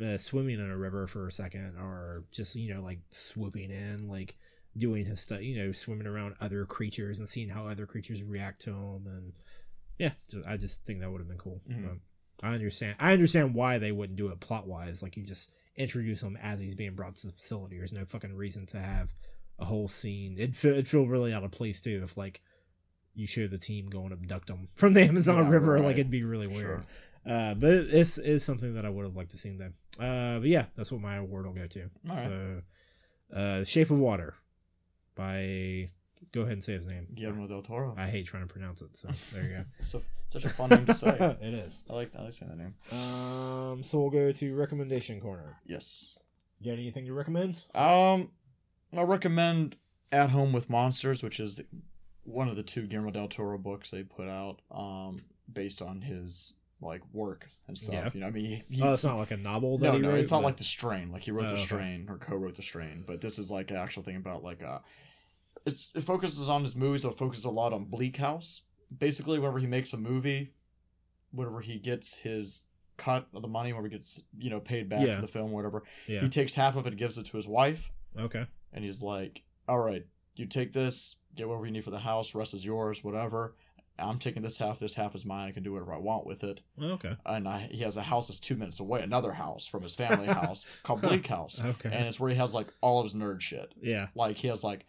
uh, swimming in a river for a second, or just you know like swooping in, like doing his stuff, you know, swimming around other creatures and seeing how other creatures react to him, and yeah, ju- I just think that would have been cool. Mhm. But I understand. I understand why they wouldn't do it plot wise. Like you just introduce him as he's being brought to the facility. There's no fucking reason to have a whole scene. It'd feel, it'd feel really out of place too if like you show the team going to abduct him [LAUGHS] from the Amazon Yeah, River. right. Like it'd be really weird. Sure. Uh, but it- it's is something that I would have liked to seen them. Uh, but yeah, that's what my award will go to. All right. So, uh, Shape of Water by go ahead and say his name. Guillermo del Toro. I hate trying to pronounce it, so there you go. [LAUGHS] So such a fun name to say. [LAUGHS] it is. I like I like saying that name. Um, so we'll go to recommendation corner. Yes. You got anything to recommend? Um, I recommend At Home with Monsters, which is one of the two Guillermo del Toro books they put out, um, based on his like work and stuff. Yeah. You know, I mean, he, he- oh, it's not like a novel. That no, he no, wrote, it's not but- like The Strain. Like he wrote Oh, The okay. Strain or co-wrote The Strain, but this is like an actual thing about like uh, it's it focuses on his movies. So it focuses a lot on Bleak House. Basically, whenever he makes a movie, whenever he gets his cut of the money, whenever he gets you know paid back Yeah. for the film, whatever, Yeah. he takes half of it, and gives it to his wife, Okay. and he's like, "All right, you take this, get whatever you need for the house, rest is yours, whatever." I'm taking this half. This half is mine. I can do whatever I want with it. Oh, okay. And I, he has a house that's two minutes away, another house from his family [LAUGHS] house called Bleak House, Okay. and it's where he has like all of his nerd shit. yeah. Like he has like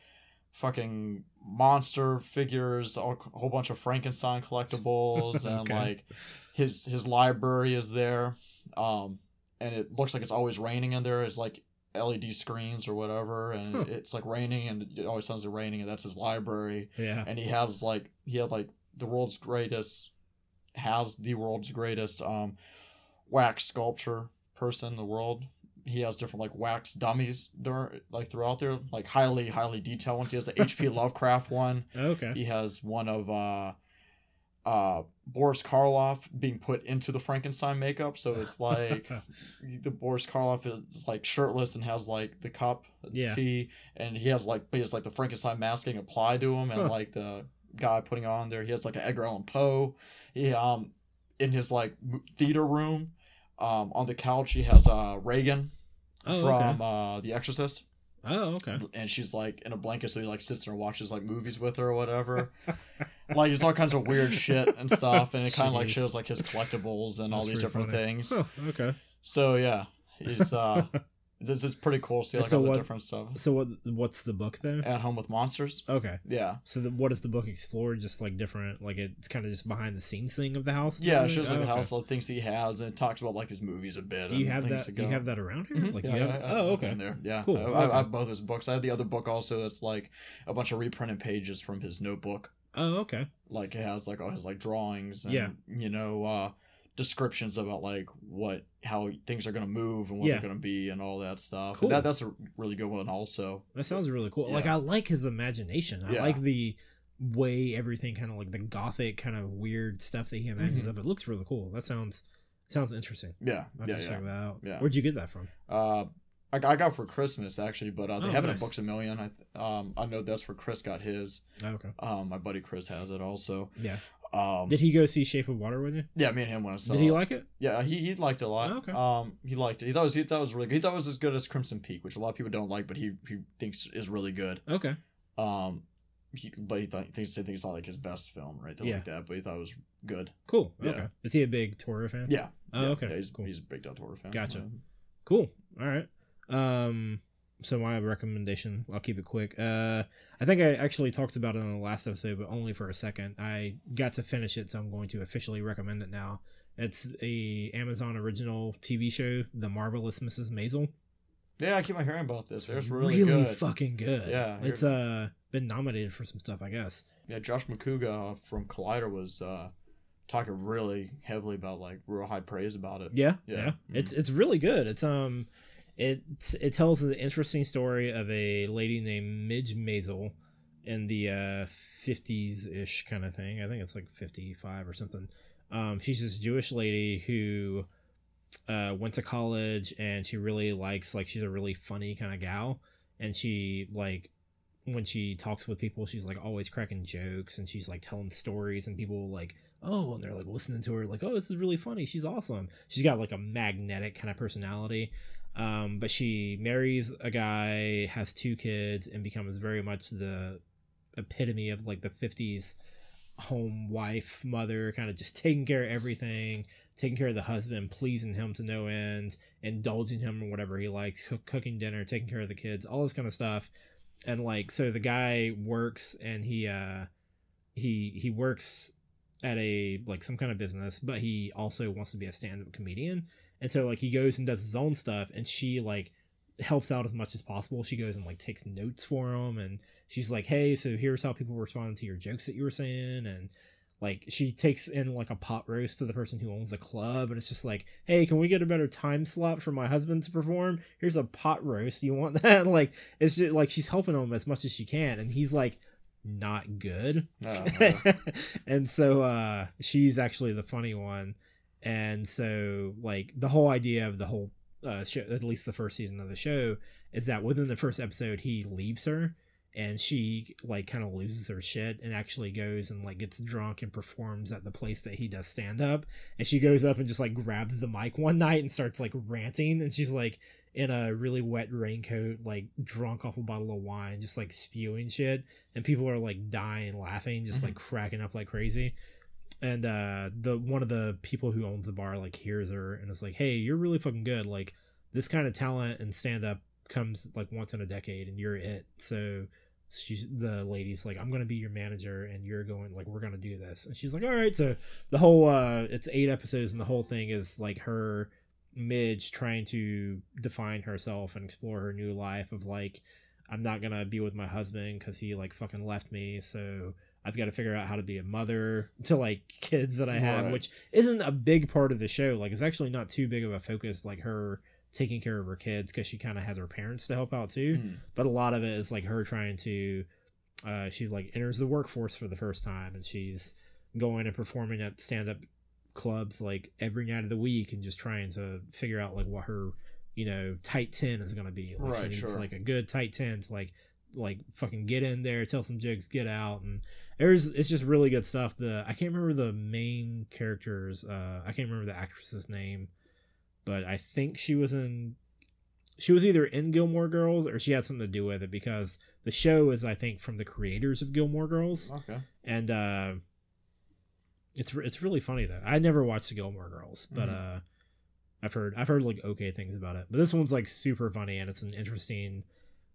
fucking monster figures, a whole bunch of Frankenstein collectibles, [LAUGHS] and Okay. like his his library is there. Um, and it looks like it's always raining in there. It's like LED screens or whatever, and Huh. it's like raining, and it always sounds like raining, and that's his library. Yeah. And he has like he had like the world's greatest, has the world's greatest um, wax sculpture person in the world he has different like wax dummies during like throughout there, like highly highly detailed ones. He has an H.P. [LAUGHS] Lovecraft one. Okay. He has one of uh, uh, Boris Karloff being put into the Frankenstein makeup. So it's [LAUGHS] like the Boris Karloff is like shirtless and has like the cup Yeah. tea, and he has like he has like the Frankenstein masking applied to him, and Huh. like the guy putting on there. He has like an Edgar Allan Poe. He um in his like theater room. Um, on the couch, he has uh, Regan oh, from okay. uh, The Exorcist, Oh, okay. and she's like in a blanket, so he like sits there and watches like movies with her or whatever. [LAUGHS] like there's all kinds of weird shit and stuff, and it kind of like shows like his collectibles and all these different funny. things. Oh, okay. So yeah, it's uh, [LAUGHS] It's, it's, pretty cool to see like so all the different stuff. So what what's the book then? At Home with Monsters. Okay. Yeah. So the, what does the book explore? Just like different, like it's kind of just behind the scenes thing of the house. Yeah, it shows like Oh, the okay. house, the things he has, and it talks about like his movies a bit. Do you and have that? Do you have that around here? Mhm. Like Yeah, you have? I- I- oh, okay. in there. Yeah, Cool, I, I, I have both his books. I have the other book also that's like a bunch of reprinted pages from his notebook. Oh, okay. Like it has like all his like drawings and Yeah. you know uh descriptions about like what how things are gonna move and what Yeah. they're gonna be and all that stuff. Cool. That that's a really good one also. That sounds really cool. Like I like his imagination. I Yeah. like the way everything kind of like the gothic kind of weird stuff that he imagines Mhm. up. It looks really cool. That sounds sounds interesting. Yeah, yeah, yeah. Yeah. Where'd you get that from? Uh, I, I got for Christmas actually, but uh, they Oh, have it at Books a Million. I th- um I know that's where Chris got his. Oh, okay. Um, my buddy Chris has it also. Yeah. Um, Did he go see Shape of Water with you? yeah, me and him went to saw. Did he it. like it? Yeah, he he liked it a lot. Oh, okay. Um, he liked it. He thought it was he thought it was really good. He thought it was as good as Crimson Peak, which a lot of people don't like, but he he thinks is really good. Okay. Um, he but he thought he thinks he thinks it's not like his best film, right? Yeah. like that, but he thought it was good. Cool. Yeah. Okay. Is he a big Toro fan? Yeah. Oh, yeah, okay. Yeah, he's cool. he's a big Del Toro fan. Gotcha. Um, Cool. All right. Um so my recommendation, I'll keep it quick. Uh I think I actually talked about it in the last episode, but only for a second. I got to finish it, so I'm going to officially recommend it now. It's a Amazon original TV show, The Marvelous Mrs. Maisel. Yeah, I keep on hearing about this. It's really, good. fucking good. Yeah, It's uh been nominated for some stuff, I guess. Yeah, Josh Macuga from Collider was uh talking really heavily about like real high praise about it. Yeah, Yeah. yeah. Mhm. It's it's really good. It's um, it it tells the interesting story of a lady named Midge Maisel in the uh fifties ish kind of thing. I think it's like fifty five or something. Um, she's this Jewish lady who uh went to college and she really likes like she's a really funny kind of gal and she like when she talks with people she's like always cracking jokes and she's like telling stories and people like oh and they're like listening to her like oh this is really funny she's awesome she's got like a magnetic kind of personality um but she marries a guy has two kids and becomes very much the epitome of like the 50s home wife mother kind of just taking care of everything taking care of the husband pleasing him to no end indulging him in whatever he likes cook, cooking dinner taking care of the kids all this kind of stuff. And like so the guy works and he uh he he works at a like some kind of business but he also wants to be a stand-up comedian and so like he goes and does his own stuff and she like helps out as much as possible. She goes and like takes notes for him and she's like hey so here's how people respond to your jokes that you were saying and like she takes in like a pot roast to the person who owns the club and it's just like hey can we get a better time slot for my husband to perform? Here's a pot roast. You want [LAUGHS] that? Like it's just like she's helping him as much as she can and he's like not good. [LAUGHS] Uh, uh, and so uh she's actually the funny one and so like the whole idea of the whole uh show, at least the first season of the show is that within the first episode he leaves her and she like kind of loses her shit and actually goes and like gets drunk and performs at the place that he does stand up. And she goes up and just like grabs the mic one night and starts like ranting. And she's like in a really wet raincoat like drunk off a bottle of wine just like spewing shit. And people are like dying laughing just like cracking up like crazy and uh the one of the people who owns the bar like hears her and is like hey you're really fucking good. Like this kind of talent and stand up comes like once in a decade and you're it so she's the lady's like i'm gonna be your manager and you're going like we're gonna do this. And she's like all right. So the whole uh it's eight episodes and the whole thing is like her midge trying to define herself and explore her new life of like i'm not gonna be with my husband because he like fucking left me. So i've got to figure out how to be a mother to like kids that i have Right. which isn't a big part of the show like it's actually not too big of a focus like her taking care of her kids because she kind of has her parents to help out too mm, but a lot of it is like her trying to uh she like enters the workforce for the first time and she's going and performing at stand-up clubs like every night of the week and just trying to figure out like what her you know tight 10 is going to be like Right, she needs sure. like a good tight 10 to like like fucking get in there tell some jokes get out and there's it's just really good stuff the i can't remember the main characters uh i can't remember the actress's name but i think she was in she was either in Gilmore Girls or she had something to do with it because the show is I think from the creators of Gilmore Girls okay. and uh it's it's really funny though. I never watched the Gilmore Girls, but Mhm. I've heard I've heard like okay things about it, but this one's like super funny and it's an interesting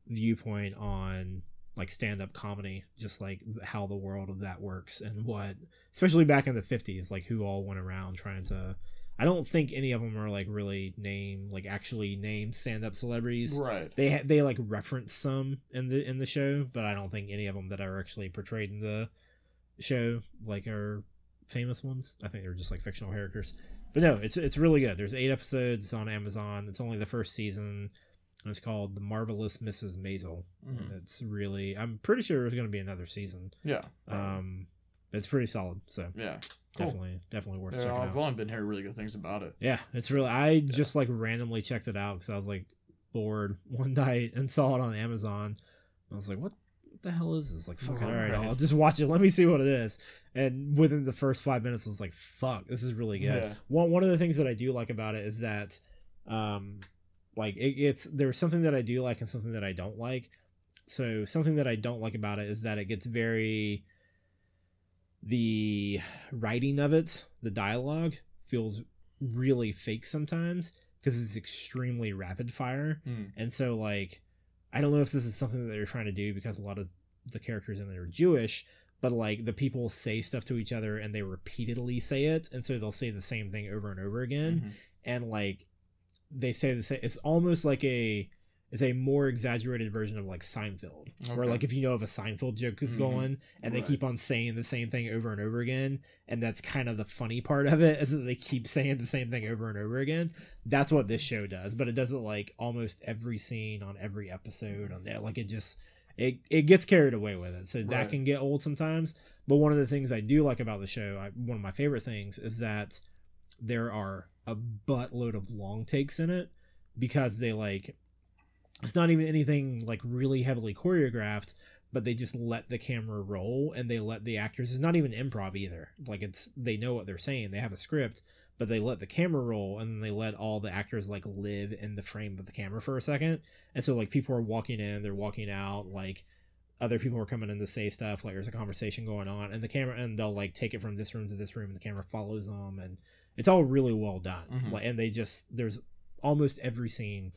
viewpoint on like stand up comedy, just like how the world of that works and what, especially back in the fifties, like who all went around trying to. I don't think any of them are like really name like actually named stand up celebrities. Right. They they like reference some in the in the show, but I don't think any of them that are actually portrayed in the show like are famous ones. I think they're just like fictional characters. But no, it's it's really good. There's eight episodes. On Amazon. It's only the first season. And it's called The Marvelous Mrs. Maisel. Mhm. And it's really I'm pretty sure there's going to be another season. Yeah. Um, it's pretty solid. So yeah. Cool. definitely definitely worth Yeah, checking I've out. only been hearing really good things about it. Yeah, it's really. I just like randomly checked it out because I was like bored [LAUGHS] one night and saw it on Amazon. I was like, "What the hell is this?" Like, fucking all right, Right. I'll just watch it. Let me see what it is. And within the first five minutes, I was like, "Fuck, this is really good." Yeah. One one of the things that I do like about it is that, um, like it, it's there's something that I do like and something that I don't like. So something that I don't like about it is that it gets very the writing of it, the dialogue feels really fake sometimes because it's extremely rapid fire. Mm. And so like I don't know if this is something that they're trying to do because a lot of the characters in there are Jewish, but like the people say stuff to each other and they repeatedly say it, and so they'll say the same thing over and over again Mhm. and like they say the same it's almost like a it's a more exaggerated version of like Seinfeld, where like if you know if a Seinfeld joke is Mhm. going and they Right. keep on saying the same thing over and over again, and that's kind of the funny part of it is that they keep saying the same thing over and over again. That's what this show does, but it does it like almost every scene on every episode on there. Like it just it it gets carried away with it, so that can get old sometimes. But one of the things I do like about the show, I, one of my favorite things, is that there are a buttload of long takes in it because they like it's not even anything like really heavily choreographed but they just let the camera roll and they let the actors it's not even improv either. Like it's they know what they're saying they have a script but they let the camera roll and they let all the actors like live in the frame of the camera for a second. And so like people are walking in they're walking out like other people are coming in to say stuff like there's a conversation going on and the camera and they'll like take it from this room to this room and the camera follows them and it's all really well done Mhm. like and they just there's almost every scene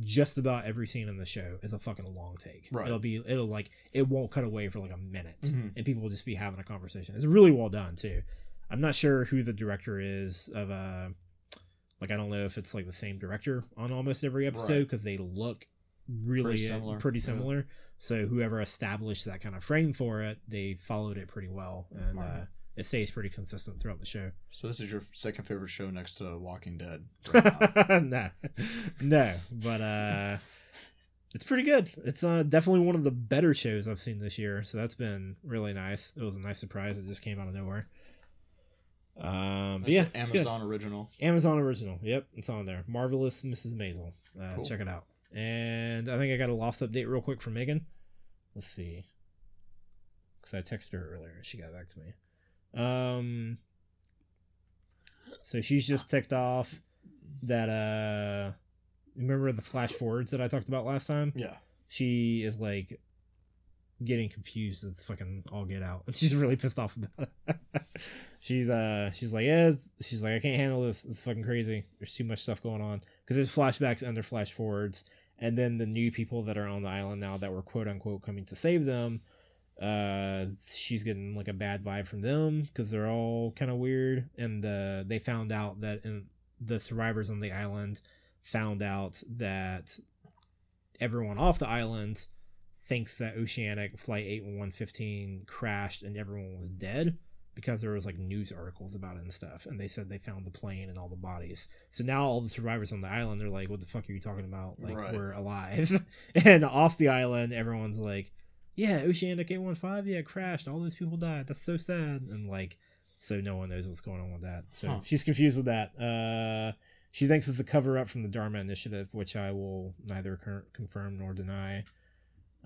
just about every scene in the show is a fucking long take Right. it'll be it'll like it won't cut away for like a minute Mhm. and people will just be having a conversation it's really well done too i'm not sure who the director is of uh like i don't know if it's like the same director on almost every episode Right. because they look really Pretty similar, pretty yeah. so whoever established that kind of frame for it they followed it pretty well and Right. uh it stays pretty consistent throughout the show So this is your second favorite show next to Walking Dead. [LAUGHS] right no, no, but uh, it's pretty good. It's uh definitely one of the better shows I've seen this year, so that's been really nice. It was a nice surprise. It just came out of nowhere. Um, but yeah, the it's good. Amazon original. Amazon original. Yep, it's on there. Marvelous Mrs. Maisel. Uh, Cool. Check it out. And I think I got a lost update real quick from Megan. Let's see, because I texted her earlier. And she got back to me. Um, so she's just ticked off that uh, remember the flash forwards that I talked about last time? Yeah. She is like getting confused as fucking all get out. And [LAUGHS] she's really pissed off about it. [LAUGHS] she's uh she's like, yeah, she's like, I can't handle this. It's fucking crazy. There's too much stuff going on. Because there's flashbacks and there's flash forwards. And then the new people that are on the island now that were quote unquote coming to save them, uh she's getting like a bad vibe from them because they're all kind of weird. And uh they found out that in the survivors on the island found out that everyone off the island thinks that Oceanic Flight 81115 crashed and everyone was dead because there was like news articles about it and stuff and they said they found the plane and all the bodies so now all the survivors on the island are like what the fuck are you talking about like Right. we're alive [LAUGHS] and off the island everyone's like yeah Oceanic 815 yeah crashed all those people died that's so sad and like so no one knows what's going on with that so Huh. she's confused with that uh she thinks it's a cover up from the Dharma Initiative, which I will neither cur- confirm nor deny.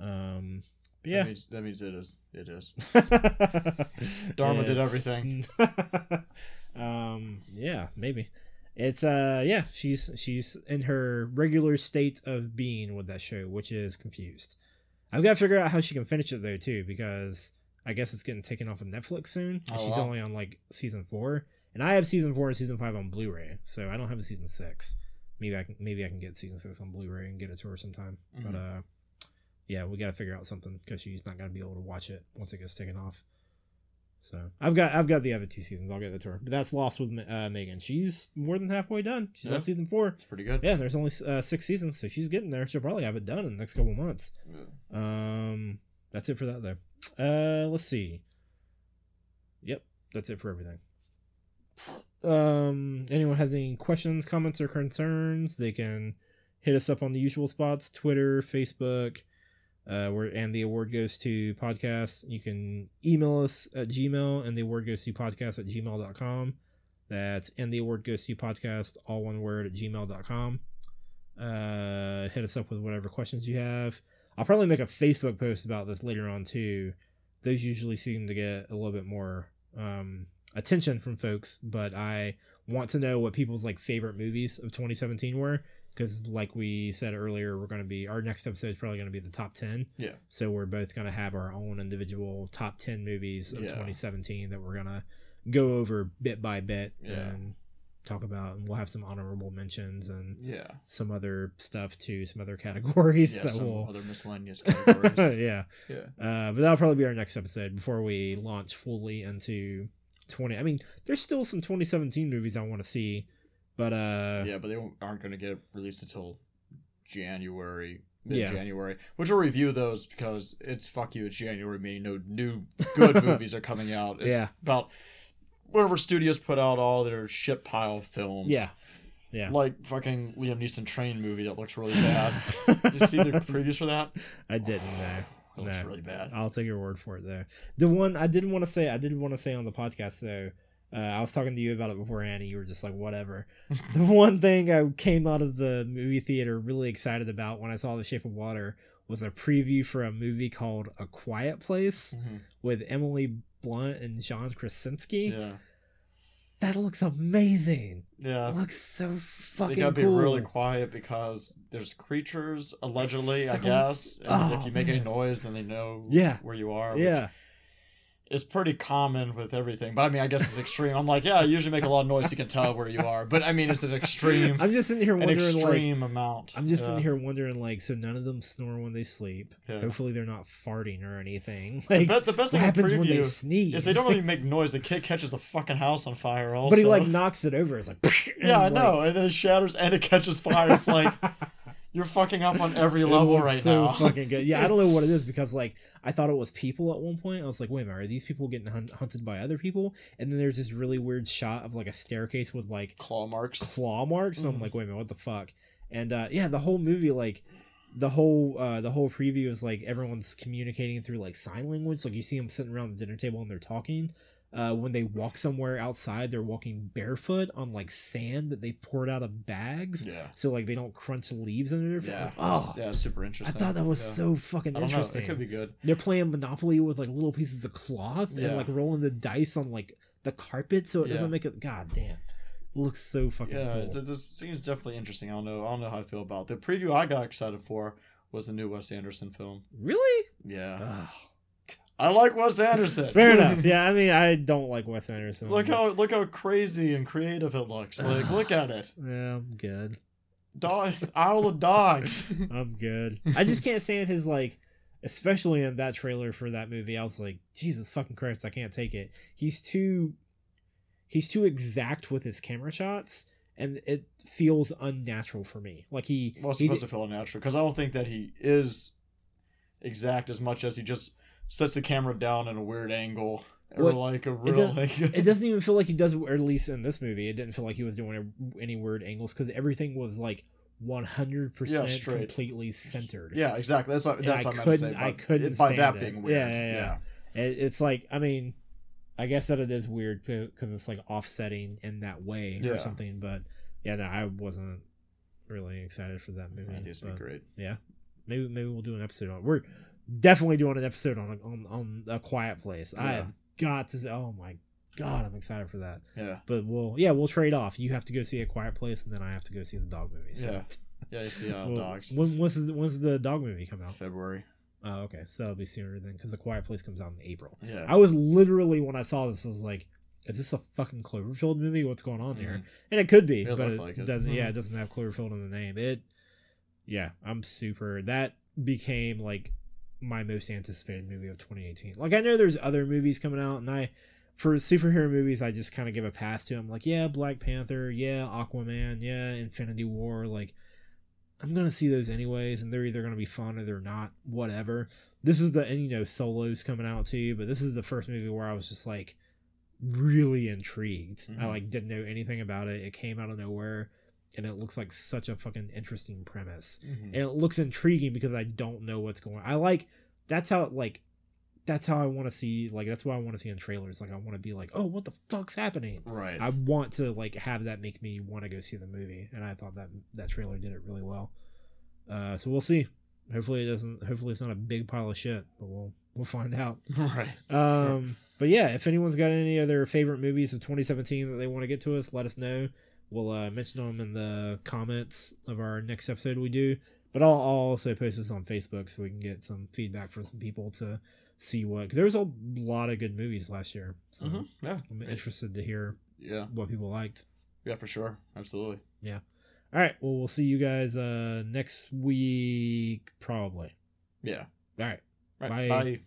Um, but yeah, That means, that means it is. It is. [LAUGHS] Dharma did everything. [LAUGHS] um, yeah, maybe. It's uh, yeah, she's she's in her regular state of being with that show, which is confused. I've got to figure out how she can finish it though too, because I guess it's getting taken off of Netflix soon. and Oh, she's wow. only on like season four, and I have season four and season five on Blu-ray, so I don't have a season six. Maybe I can maybe I can get season six on Blu-ray and get it to her sometime. But Mhm. uh, yeah, we got to figure out something because she's not gonna be able to watch it once it gets taken off. So I've got I've got the other two seasons. I'll get that to her. But that's Lost with uh, Megan. She's more than halfway done. She's Yeah. on season four. It's pretty good. Yeah, there's only uh, six seasons, so she's getting there. She'll probably have it done in the next couple months. Um, that's it for that though. Uh, let's see. Yep, that's it for everything. Um, anyone has any questions, comments, or concerns? They can hit us up on the usual spots: Twitter, Facebook. Uh, where and the award goes to podcast. You can email us at Gmail, and the award goes to podcast at gmail.com. That's and the award goes to podcast, all one word at gmail.com. Uh, hit us up with whatever questions you have. I'll probably make a Facebook post about this later on too. Those usually seem to get a little bit more um, attention from folks, but I want to know what people's like favorite movies of 2017 were because, like we said earlier, we're going to be our next episode is probably going to be the top 10. Yeah. So we're both going to have our own individual top 10 movies of Yeah. 2017 that we're going to go over bit by bit Yeah. and talk about, and we'll have some honorable mentions and Yeah. some other stuff too, some other categories Yeah. that Some will. other miscellaneous [LAUGHS] categories. yeah, yeah. uh, but that'll probably be our next episode before we launch fully into 20. I mean, there's still some 2017 movies I want to see, but uh, Yeah, but they aren't going to get released until January, mid January. Which we'll review those because it's fuck you. It's January, meaning no new good [LAUGHS] movies are coming out. It's Yeah. about whatever studios put out all their shit pile films. yeah, yeah. Like fucking Liam Neeson train movie that looks really bad. you see the [LAUGHS] previews for that? I didn't know. [SIGHS] It looks No. really bad. I'll take your word for it though. The one I didn't want to say, I didn't want to say on the podcast though. Uh, I was talking to you about it before, Annie. You were just like, whatever. [LAUGHS] the one thing I came out of the movie theater really excited about when I saw The Shape of Water was a preview for a movie called A Quiet Place Mhm. with Emily Blunt and John Krasinski. Yeah. That looks amazing. Yeah. It looks so They fucking gotta be cool. really quiet because there's creatures allegedly, I guess. And if Oh, you make any noise, then they know Yeah. where you are. which yeah, is pretty common with everything. But I mean, I guess it's extreme. I'm like, yeah, I usually make a lot of noise. You can tell where you are. But I mean, it's an extreme, I'm just sitting here an wondering like extreme amount. I'm just yeah. sitting here wondering, like, so none of them snore when they sleep. Yeah. Hopefully, they're not farting or anything. The, Like, be- the best thing in happens when they sneeze? is they don't really make noise. The kid catches the fucking house on fire. Also, but he like knocks it over. It's like, [LAUGHS] yeah, I and, know. And then it shatters and it catches fire. It's like [LAUGHS] you're fucking up on every [LAUGHS] level looks right so now. fucking good. Yeah, I don't know what it is because like I thought it was people at one point. I was like, wait a minute, are these people getting hun- hunted by other people? And then there's this really weird shot of like a staircase with like Claw marks. claw marks. And I'm Mhm. like, wait a minute, what the fuck? And uh, yeah, the whole movie, like the whole uh, the whole preview is like everyone's communicating through like sign language. Like you see them sitting around the dinner table and they're talking. Uh, when they walk somewhere outside, they're walking barefoot on like sand that they poured out of bags, Yeah. so like they don't crunch leaves under their Yeah. Oh, yeah. Super interesting. I thought that was Yeah. so fucking I don't know. interesting. It could be good. They're playing Monopoly with like little pieces of cloth Yeah. and like rolling the dice on like the carpet, so it Yeah. doesn't make it. God damn, it looks so fucking Yeah, cool. it this seems definitely interesting. I don't know. I don't know how I feel about it. the preview. I got excited for was the new Wes Anderson film. really? Yeah. I like Wes Anderson. Fair [LAUGHS] enough. Yeah, I mean, I don't like Wes Anderson. look how look how crazy and creative it looks. Like, [SIGHS] look at it. Yeah, I'm good. Dog, Isle of Dogs. [LAUGHS] I'm good. [LAUGHS] I just can't stand his like, especially in that trailer for that movie. I was like, Jesus fucking Christ, I can't take it. He's too, he's too exact with his camera shots, and it feels unnatural for me. Like he, well, it's supposed did- to feel unnatural because I don't think that he is exact as much as he just sets the camera down in a weird angle or Well, like a it real does- like. it doesn't even feel like he does, or at least in this movie, it didn't feel like he was doing any weird angles because everything was like 100 Yeah, percent straight. completely centered. Yeah, exactly. That's what And that's I what I meant to say. I couldn't by that it. being weird. Yeah, yeah, yeah. It, it's like, I mean, I guess that it is weird because it's like offsetting in that way or something. But yeah, no, I wasn't really excited for that movie. I think it's gonna be but great. Maybe maybe we'll do an episode on. We're definitely doing an episode on on on a quiet place. I have got to. say, Oh my god, I'm excited for that. Yeah, But we'll yeah we'll trade off. You have to go see a quiet place, and then I have to go see the dog movie. So. Yeah. [LAUGHS] yeah. You see uh, Well, dogs. When when's the, when's the dog movie come out? February. Oh, okay, so that'll be sooner then because the Quiet Place comes out in April. Yeah. I was literally when I saw this, I was like, is this a fucking Cloverfield movie? What's going on here? Mhm. And it could be, It but it like it. doesn't. Yeah, it doesn't have Cloverfield in the name. It, yeah, I'm super. That became like my most anticipated movie of 2018. Like I know there's other movies coming out, and I, for superhero movies, I just kind of give a pass to them. Like yeah, Black Panther, yeah, Aquaman, yeah, Infinity War. Like I'm gonna see those anyways, and they're either gonna be fun or they're not. Whatever. This is the and you know Solo's coming out too, but this is the first movie where I was just like really intrigued. I Mhm. like didn't know anything about it. It came out of nowhere, and it looks like such a fucking interesting premise. Mhm. And it looks intriguing because I don't know what's going. On. I like that's how like that's how I want to see like that's what I want to see in trailers. Like I want to be like, oh, what the fuck's happening? Right. I want to like have that make me want to go see the movie, and I thought that that trailer did it really well. Uh, so we'll see. Hopefully it doesn't. Hopefully it's not a big pile of shit, but we'll we'll find out. [LAUGHS] right. Um, but yeah, if anyone's got any other favorite movies of 2017 that they want to get to us, let us know. We'll uh, mention them in the comments of our next episode we do. But I'll, I'll also post this on Facebook so we can get some feedback from some people to see what. Cause there was a lot of good movies last year, so Mhm. Yeah. I'm interested to hear Yeah. what people liked. Yeah, for sure. Absolutely. Yeah. All right, well, we'll see you guys uh next week probably. Yeah. All right. Right. Bye. Bye.